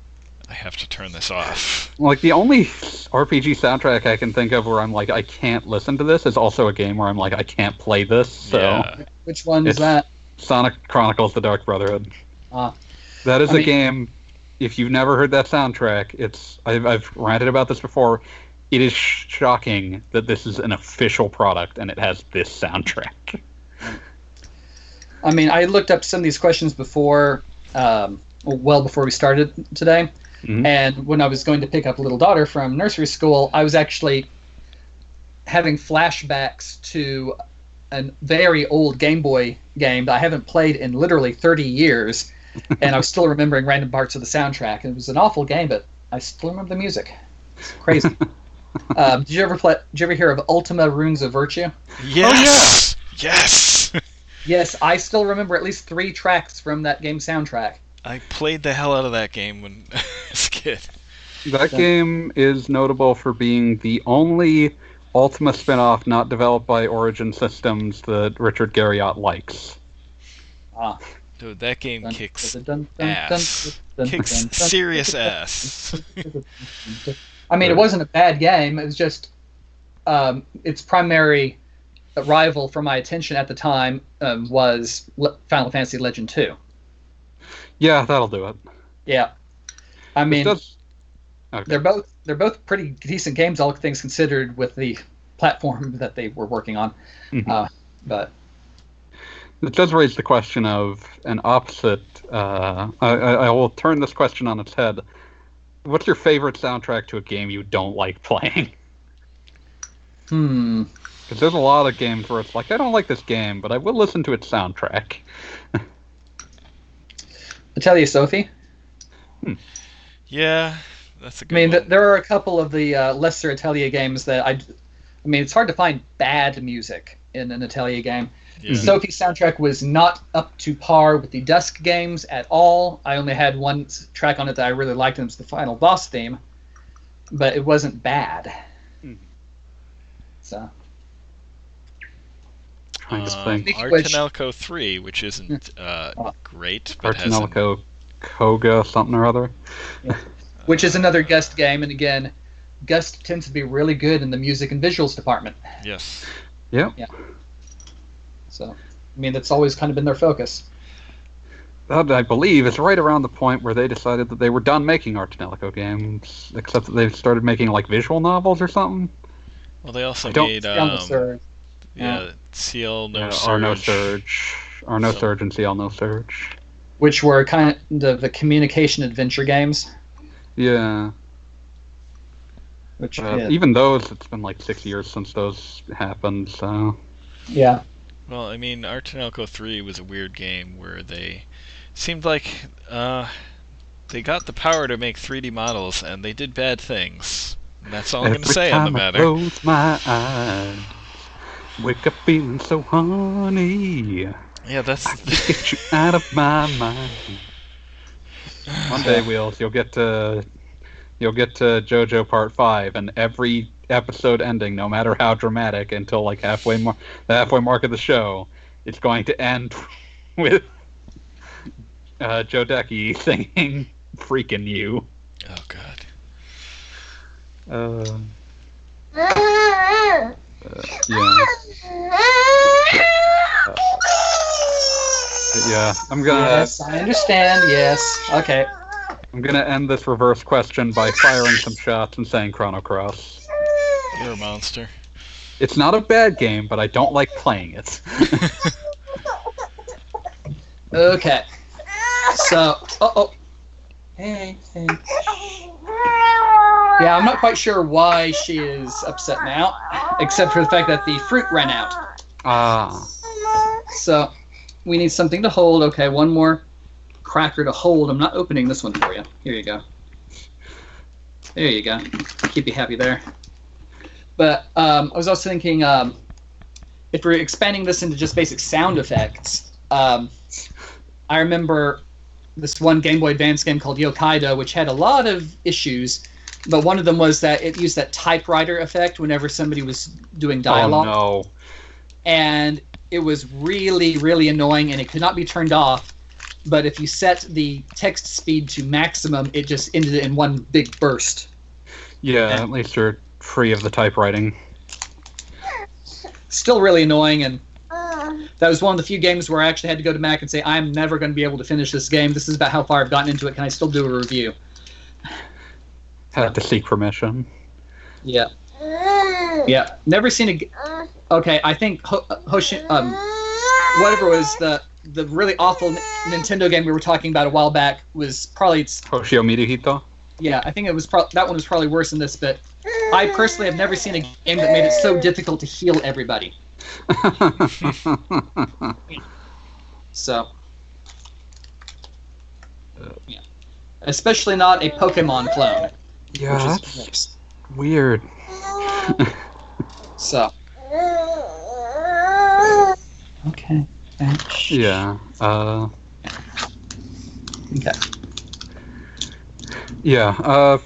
I have to turn this off. Like the only RPG soundtrack I can think of where I'm like I can't listen to this is also a game where I'm like I can't play this. So Yeah. Which one is It's- that? Sonic Chronicles: The Dark Brotherhood. Ah. that is I a mean- game. If you've never heard that soundtrack, it's I've, I've ranted about this before. It is sh- shocking that this is an official product and it has this soundtrack. I mean, I looked up some of these questions before, um, well before we started today, Mhm. and when I was going to pick up little daughter from nursery school, I was actually having flashbacks to a very old Game Boy game that I haven't played in literally 30 years, and I was still remembering random parts of the soundtrack. It was an awful game, but I still remember the music. It's crazy. um, did you ever play? Did you ever hear of Ultima Runes of Virtue? Yes. Yes. Yes, I still remember at least three tracks from that game soundtrack. I played the hell out of that game when I was a kid. That Yeah. game is notable for being the only Ultima spin-off not developed by Origin Systems that Richard Garriott likes. Ah, Dude, that game dun, kicks dun, dun, dun, ass. dun, dun, kicks dun, dun, serious dun, dun, ass. I mean, it wasn't a bad game. It was just um, its primary rival for my attention at the time um, was Le- Final Fantasy Legend 2. Yeah, that'll do it. Yeah, I mean, does- okay. they're both they're both pretty decent games, all things considered, with the platform that they were working on. Mhm. Uh, but It does raise the question of an opposite. Uh, I, I I will turn this question on its head. What's your favorite soundtrack to a game you don't like playing? hmm, Because there's a lot of games where it's like, I don't like this game, but I will listen to its soundtrack. I tell you, Sophie. Yeah, that's a I good I mean, th- there are a couple of the uh, lesser Atelier games that I. I mean, it's hard to find bad music in an Atelier game. Yeah. Sophie's soundtrack was not up to par with the Dusk games at all. I only had one track on it that I really liked, and it was the final boss theme, but it wasn't bad. Hmm. So Trying to Um, think. Speaking Ar tonelico 3, which isn't uh, Oh. great, but has Artanelco Koga something or other. which is another Gust game, and again, Gust tends to be really good in the music and visuals department. yes. Yep. Yeah. So, I mean, that's always kind of been their focus. That, I believe, is right around the point where they decided that they were done making Ar tonelico games, except that they started making like visual novels or something. Well, they also I don't- made Down the um, Surge. yeah, CL No Yeah, Surge. Or no Surge. Or no So- Surge and Ciel nosurge. which were kind of the communication adventure games. Yeah. Which, Uh, yeah, Even those, it's been like six years since those happened, so. yeah. Well, I mean, Ar tonelico 3 was a weird game where they seemed like uh, they got the power to make 3D models and they did bad things. And that's all I'm going to Every say on the time I matter. close my eyes, wake up feeling so horny. Yeah, that's. Get you out of my mind. One day, Wheels, you'll get to You'll get to JoJo Part Five, and every episode ending, no matter how dramatic, until like halfway mar- the halfway mark of the show, it's going to end with uh, Jodeci singing "Freek'n You." Oh God. Uh, uh yeah. Uh, yeah, I'm gonna. Yes, I understand. Yes. Okay. I'm gonna end this reverse question by firing some shots and saying Chrono Cross. You're a monster. It's not a bad game, but I don't like playing it. Okay. So, oh, oh. Hey, hey. Yeah, I'm not quite sure why she is upset now, except for the fact that the fruit ran out. Ah, So, we need something to hold. Okay, one more cracker to hold. I'm not opening this one for you. Here you go. There you go. Keep you happy there. But um, I was also thinking um, if we're expanding this into just basic sound effects, um, I remember this one Game Boy Advance game called Yokaido, which had a lot of issues. But one of them was that it used that typewriter effect whenever somebody was doing dialogue oh no. and it was really really annoying and it could not be turned off but if you set the text speed to maximum it just ended it in one big burst. Yeah, Yeah. at least you're free of the typewriting. still really annoying and um, that was one of the few games where i actually had to go to mac and say i'm never going to be able to finish this game. This is about how far i've gotten into it. Can i still do a review? Had to seek permission. yeah. Mm. Yeah. Never seen a g- uh. okay i think Ho- uh, Hoshi, um, whatever was the the really awful N- nintendo game we were talking about a while back was probably its Hoshio Midahito. Yeah, I think it was pro- that one was probably worse than this, but I personally have never seen a game that made it so difficult to heal everybody. So, yeah, especially not a Pokemon clone. yeah, that's weird. So. Okay. Ouch. Yeah. Uh, Okay. yeah. Uh,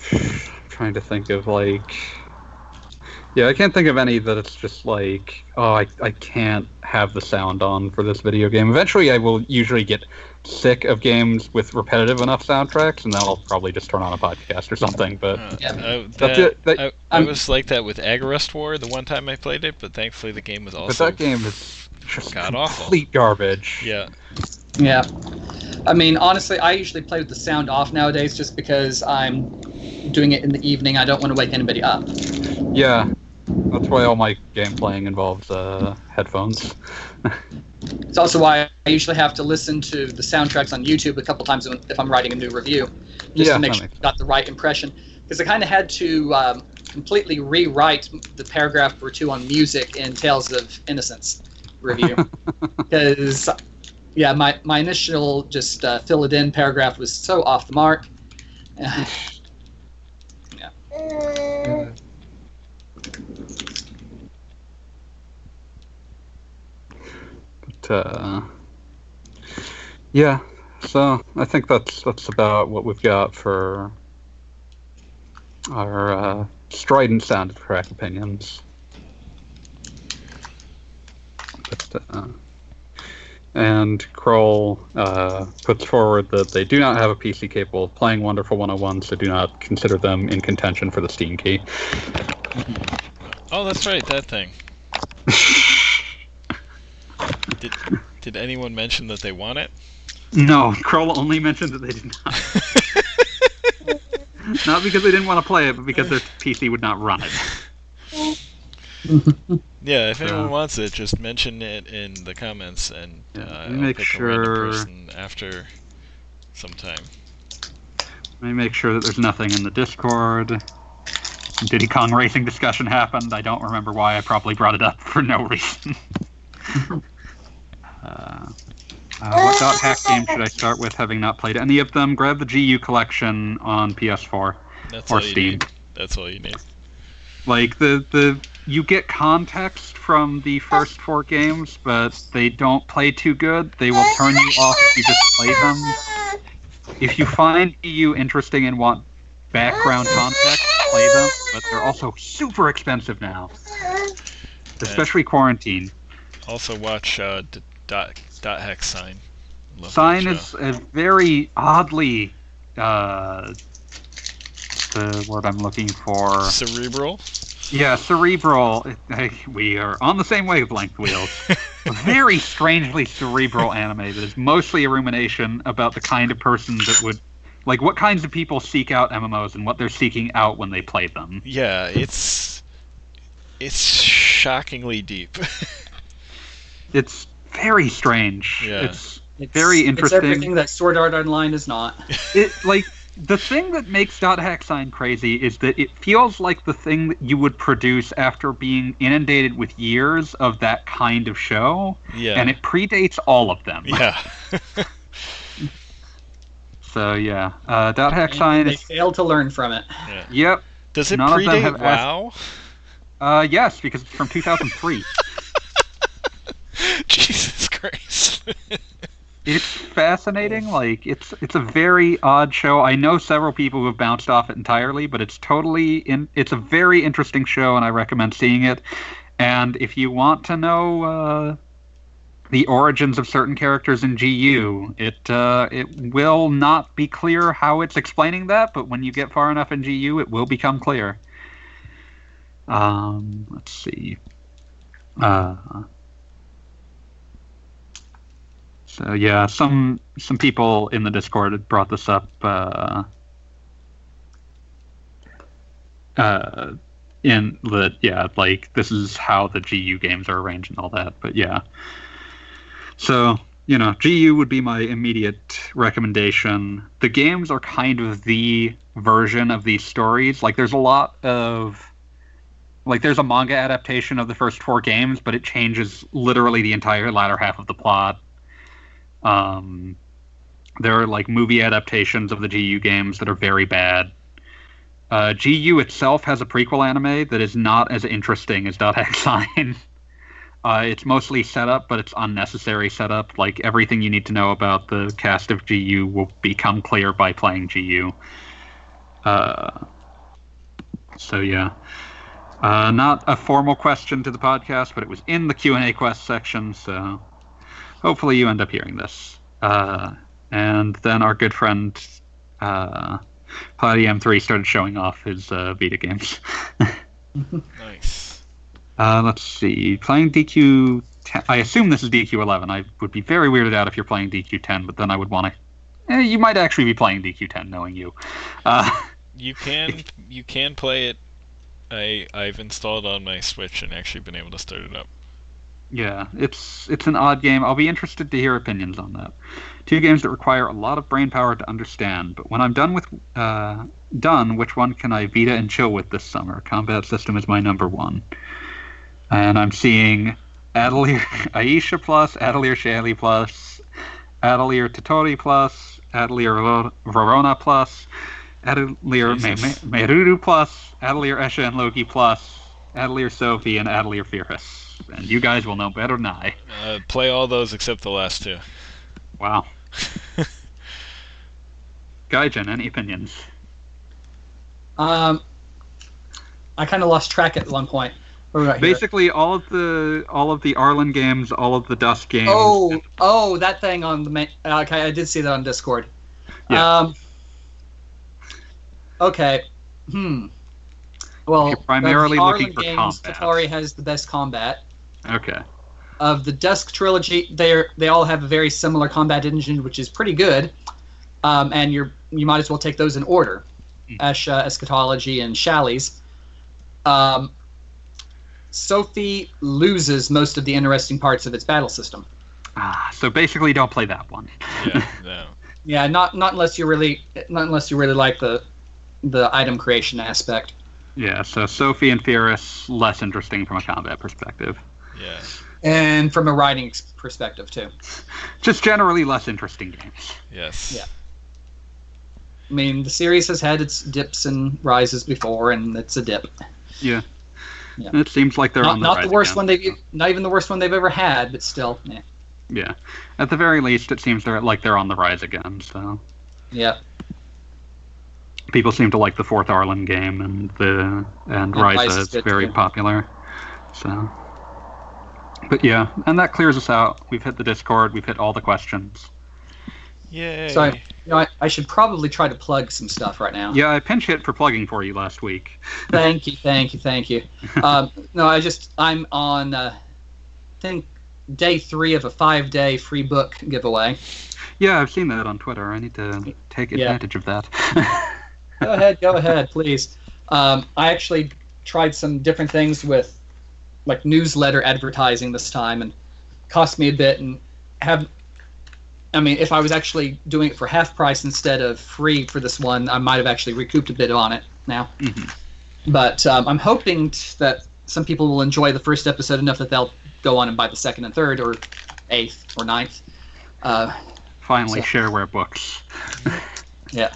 trying to think of like. Yeah, I can't think of any that it's just like, oh, I, I can't have the sound on for this video game. Eventually, I will usually get sick of games with repetitive enough soundtracks, and then I'll probably just turn on a podcast or something. But Uh, Yeah. I, That's that- it. That- I, I was like that with Agarest War the one time I played it, but thankfully the game was but also that game is just God awful. complete garbage. yeah. Yeah. I mean, honestly, I usually play with the sound off nowadays just because I'm doing it in the evening. I don't want to wake anybody up. Yeah, that's why all my game playing involves uh, headphones. It's also why I usually have to listen to the soundtracks on YouTube a couple times if I'm writing a new review, just Yeah, to make sure I got the right impression. Because I kind of had to um, completely rewrite the paragraph or two on music in Tales of Innocence review. Because, yeah, my, my initial just uh, fill it in paragraph was so off the mark. But, uh, yeah, so I think that's that's about what we've got for our uh, strident sounded track opinions. But, uh, and Kroll uh, puts forward that they do not have a PC capable of playing Wonderful 101, so do not consider them in contention for the Steam key. Oh, that's right, that thing. did did anyone mention that they want it? No, Kroll only mentioned that they did not. not because they didn't want to play it, but because their PC would not run it. Yeah, if anyone wants it, just mention it in the comments, and Yeah, uh, I'll make pick a sure- random person after sometime. Let me make sure that there's nothing in the Discord. Diddy Kong racing discussion happened. I don't remember why. I probably brought it up for no reason. uh, uh, what dot hack game should I start with? Having not played any of them, grab the GU collection on PS4 That's or all you Steam. need. That's all you need. Like the the you get context from the first four games, but they don't play too good. They will turn you off if you just play them. If you find GU interesting and want background context, play them. But they're also super expensive now, especially quarantine. Also, watch uh, d- dot dot hex sign. Love Sign is a very oddly uh, the word I'm looking for. cerebral. Yeah, cerebral. We are on the same wavelength, Wheels. very strangely cerebral anime that is mostly a rumination about the kind of person that would, like, what kinds of people seek out MMOs and what they're seeking out when they play them. Yeah, it's it's shockingly deep. It's very strange. Yeah. It's It's, Very It's interesting. everything that Sword Art Online is not. it like the thing that makes dot hack sign crazy is that it feels like the thing that you would produce after being inundated with years of that kind of show yeah. and it predates all of them yeah. so yeah uh, dot hack And sign they is failed to learn from it. yep Does it None predate have asked- WoW? uh, yes because it's from 2003 Jesus Christ. It's fascinating like it's it's a very odd show. I know several people who have bounced off it entirely but it's totally in it's a very interesting show and i recommend seeing it. And if you want to know uh, the origins of certain characters in gu it uh, it will not be clear how it's explaining that but when you get far enough in gu it will become clear. Um let's see. Uh So yeah, some some people in the Discord brought this up. Uh, uh, in that yeah, like this is how the GU games are arranged and all that. But yeah, so you know, GU would be my immediate recommendation. The games are kind of the version of these stories. Like there's a lot of like there's a manga adaptation of the first four games, but it changes literally the entire latter half of the plot. Um, there are like movie adaptations of the GU games that are very bad. Uh, GU itself has a prequel anime that is not as interesting as Dot Hack Sign. Uh, it's mostly setup, but it's unnecessary setup. Like everything you need to know about the cast of GU will become clear by playing GU. Uh, so yeah, uh, not a formal question to the podcast, but it was in the Q and A quest section. So hopefully you end up hearing this. Uh, and then our good friend uh, Potty M3 started showing off his uh, Vita games. nice. Uh, let's see. Playing DQ. 10, I assume this is DQ 11. I would be very weirded out if you're playing DQ 10, but then I would want to. Eh, you might actually be playing DQ 10, knowing you. Uh, You can you can play it. I I've installed on my Switch and actually been able to start it up. Yeah, it's it's an odd game. I'll be interested to hear opinions on that. Two games that require a lot of brain power to understand. But when I'm done with uh, done, which one can I Vita and chill with this summer? Combat system is my number one, and I'm seeing Atelier Ayesha plus, Atelier Shallie plus, Atelier Totori plus, Atelier Rorona plus, Atelier Me- Meruru plus, Atelier Escha and Logy plus, Atelier Sophie, and Atelier Firis. And you guys will know better than I. Uh, play all those except the last two. Wow. Gaijin, any opinions? Um, I kind of lost track at one point. What we got here? Basically, all of the all of the Arland games, all of the Dusk games. Oh, oh, that thing on the main. Okay, I did see that on Discord. Yeah. Um. Okay. Hmm. Well, You're primarily looking for games, combat. Totori has the best combat. Okay. Of the Dusk trilogy, they they all have a very similar combat engine, which is pretty good. Um, and you're you might as well take those in order, Hmm. Ayesha, Eschatology, and Shallie's. Um, Sophie loses most of the interesting parts of its battle system. Ah, so basically, don't play that one. Yeah, no. Yeah, not not unless you really not unless you really like the the item creation aspect. Yeah. So Sophie and Firis less interesting from a combat perspective. Yeah. And from a writing perspective too. Just generally less interesting games. Yes. Yeah. I mean, the series has had its dips and rises before, and it's a dip. Yeah. Yeah. It seems like they're Not, on the not the worst again. one they've, not even the worst one they've ever had, but still, yeah, Yeah. At the very least, it seems they're like they're on the rise again. So yeah. people seem to like the fourth Arland game, and the and And Rise Ryza is is good, very too. popular. So, but yeah, and that clears us out. We've hit the Discord. We've hit all the questions. Yay! So I, you know, I, I should probably try to plug some stuff right now. Yeah, I pinch hit for plugging for you last week. Thank you, thank you, thank you. Um, no, I just I'm on uh, I think day three of a five day free book giveaway. Yeah, I've seen that on Twitter. I need to take Yeah. advantage of that. Go ahead, go ahead, please. Um, I actually tried some different things with like newsletter advertising this time, and cost me a bit. And have, I mean, if I was actually doing it for half price instead of free for this one, I might have actually recouped a bit on it now. Mhm. But um, I'm hoping t- that some people will enjoy the first episode enough that they'll go on and buy the second and third, or eighth or ninth. Uh, Finally, So- shareware books. yeah.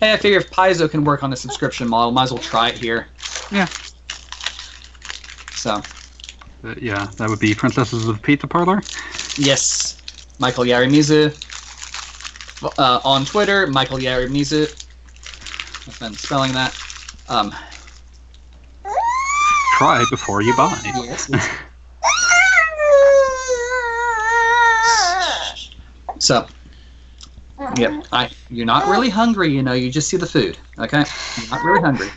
Hey, I figure if Paizo can work on a subscription model, might as well try it here. Yeah. So, Uh, yeah, that would be Princesses of Pizza Parlor. yes, Michael Yarimizu. Uh, on Twitter, Michael Yarimizu. I've been spelling that. Um, Try before you buy. yes. So, yep. I you're not really hungry, you know. You just see the food. Okay, you're not really hungry.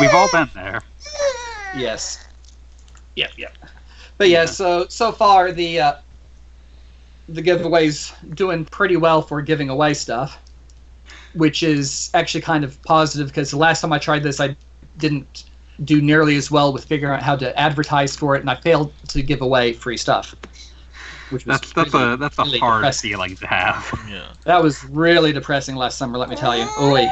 We've all been there. Yes. Yep, yep. But yeah, so so far the uh, the giveaway's doing pretty well for giving away stuff, which is actually kind of positive because the last time I tried this, I didn't do nearly as well with figuring out how to advertise for it, and I failed to give away free stuff. Which was That's that's really- a that's a really hard depressing. feeling to have. yeah. That was really depressing last summer, let me tell you. Oi.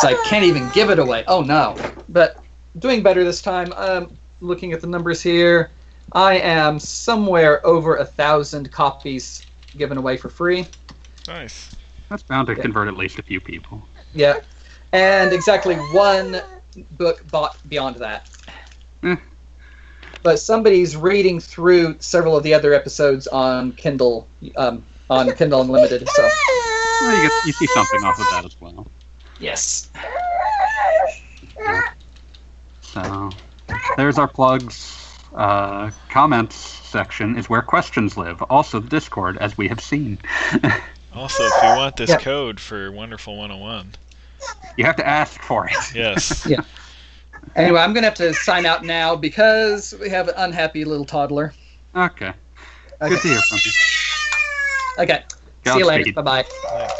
So I can't even give it away. Oh no. But doing better this time. Um, looking at the numbers here, I am somewhere over a thousand copies given away for free. Nice. That's bound to Yeah. convert at least a few people. Yeah. And exactly one book bought beyond that. Eh. But somebody's reading through several of the other episodes on Kindle, um, on Kindle Unlimited. So Well, you get you see something off of that as well. yes, So there's our plugs. Uh, comments section is where questions live. Also the Discord, as we have seen. Also, if you want this Yeah. code for Wonderful 101, you have to ask for it. yes. yeah. Anyway, I'm gonna have to sign out now because we have an unhappy little toddler. Okay. Okay. Good to hear from you. Okay. See you later. Godspeed. Bye bye.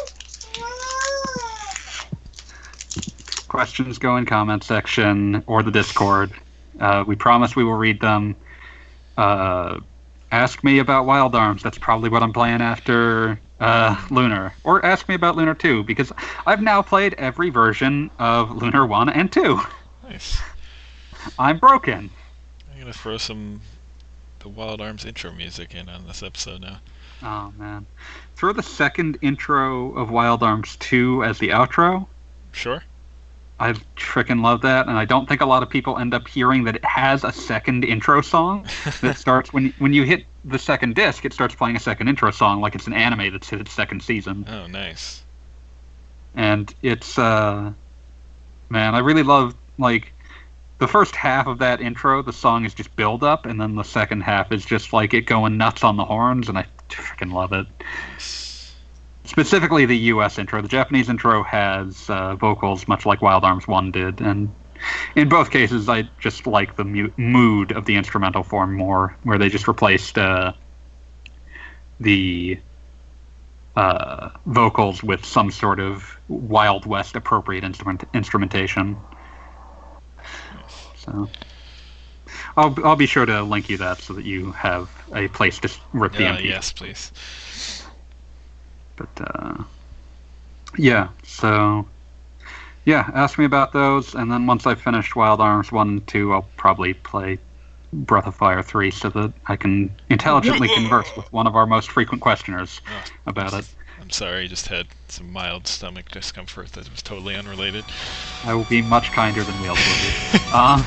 questions go in comment section or the discord uh, we promise we will read them. Uh, ask me about wild arms. That's probably what i'm playing after uh, lunar. Or ask me about lunar 2 because i've now played every version of lunar 1 and 2 Nice. i'm broken. I'm gonna throw some the Wild Arms intro music in on this episode now. oh man. Throw the second intro of wild arms 2 as the outro? Sure. I freaking love that, and I don't think a lot of people end up hearing that it has a second intro song that starts when when you hit the second disc. It starts playing a second intro song like it's an anime that's hit its second season, oh, nice. and it's uh, man, I really love like the first half of that intro. The song is just build up, and then the second half is just like it going nuts on the horns, and I freaking love it. Specifically, the U.S. intro. The Japanese intro has uh, vocals much like Wild Arms One did, and in both cases, I just like the mu- mood of the instrumental form more, where they just replaced uh, the uh, vocals with some sort of Wild West appropriate instrument instrumentation. So. I'll, I'll be sure to link you that so that you have a place to rip the Uh, MP yes, please. But uh, yeah, so yeah, ask me about those, and then once I finish Wild Arms one and two, I'll probably play Breath of Fire three so that I can intelligently converse with one of our most frequent questioners Oh. about it. I'm sorry, I just had some mild stomach discomfort that was totally unrelated. I will be much kinder than Wheels will be. um,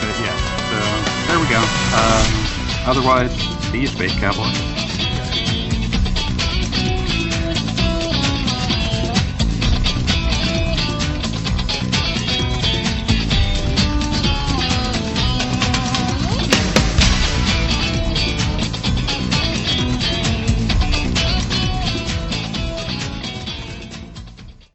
but yeah, so there we go. Um, otherwise, see you, Space Cowboy.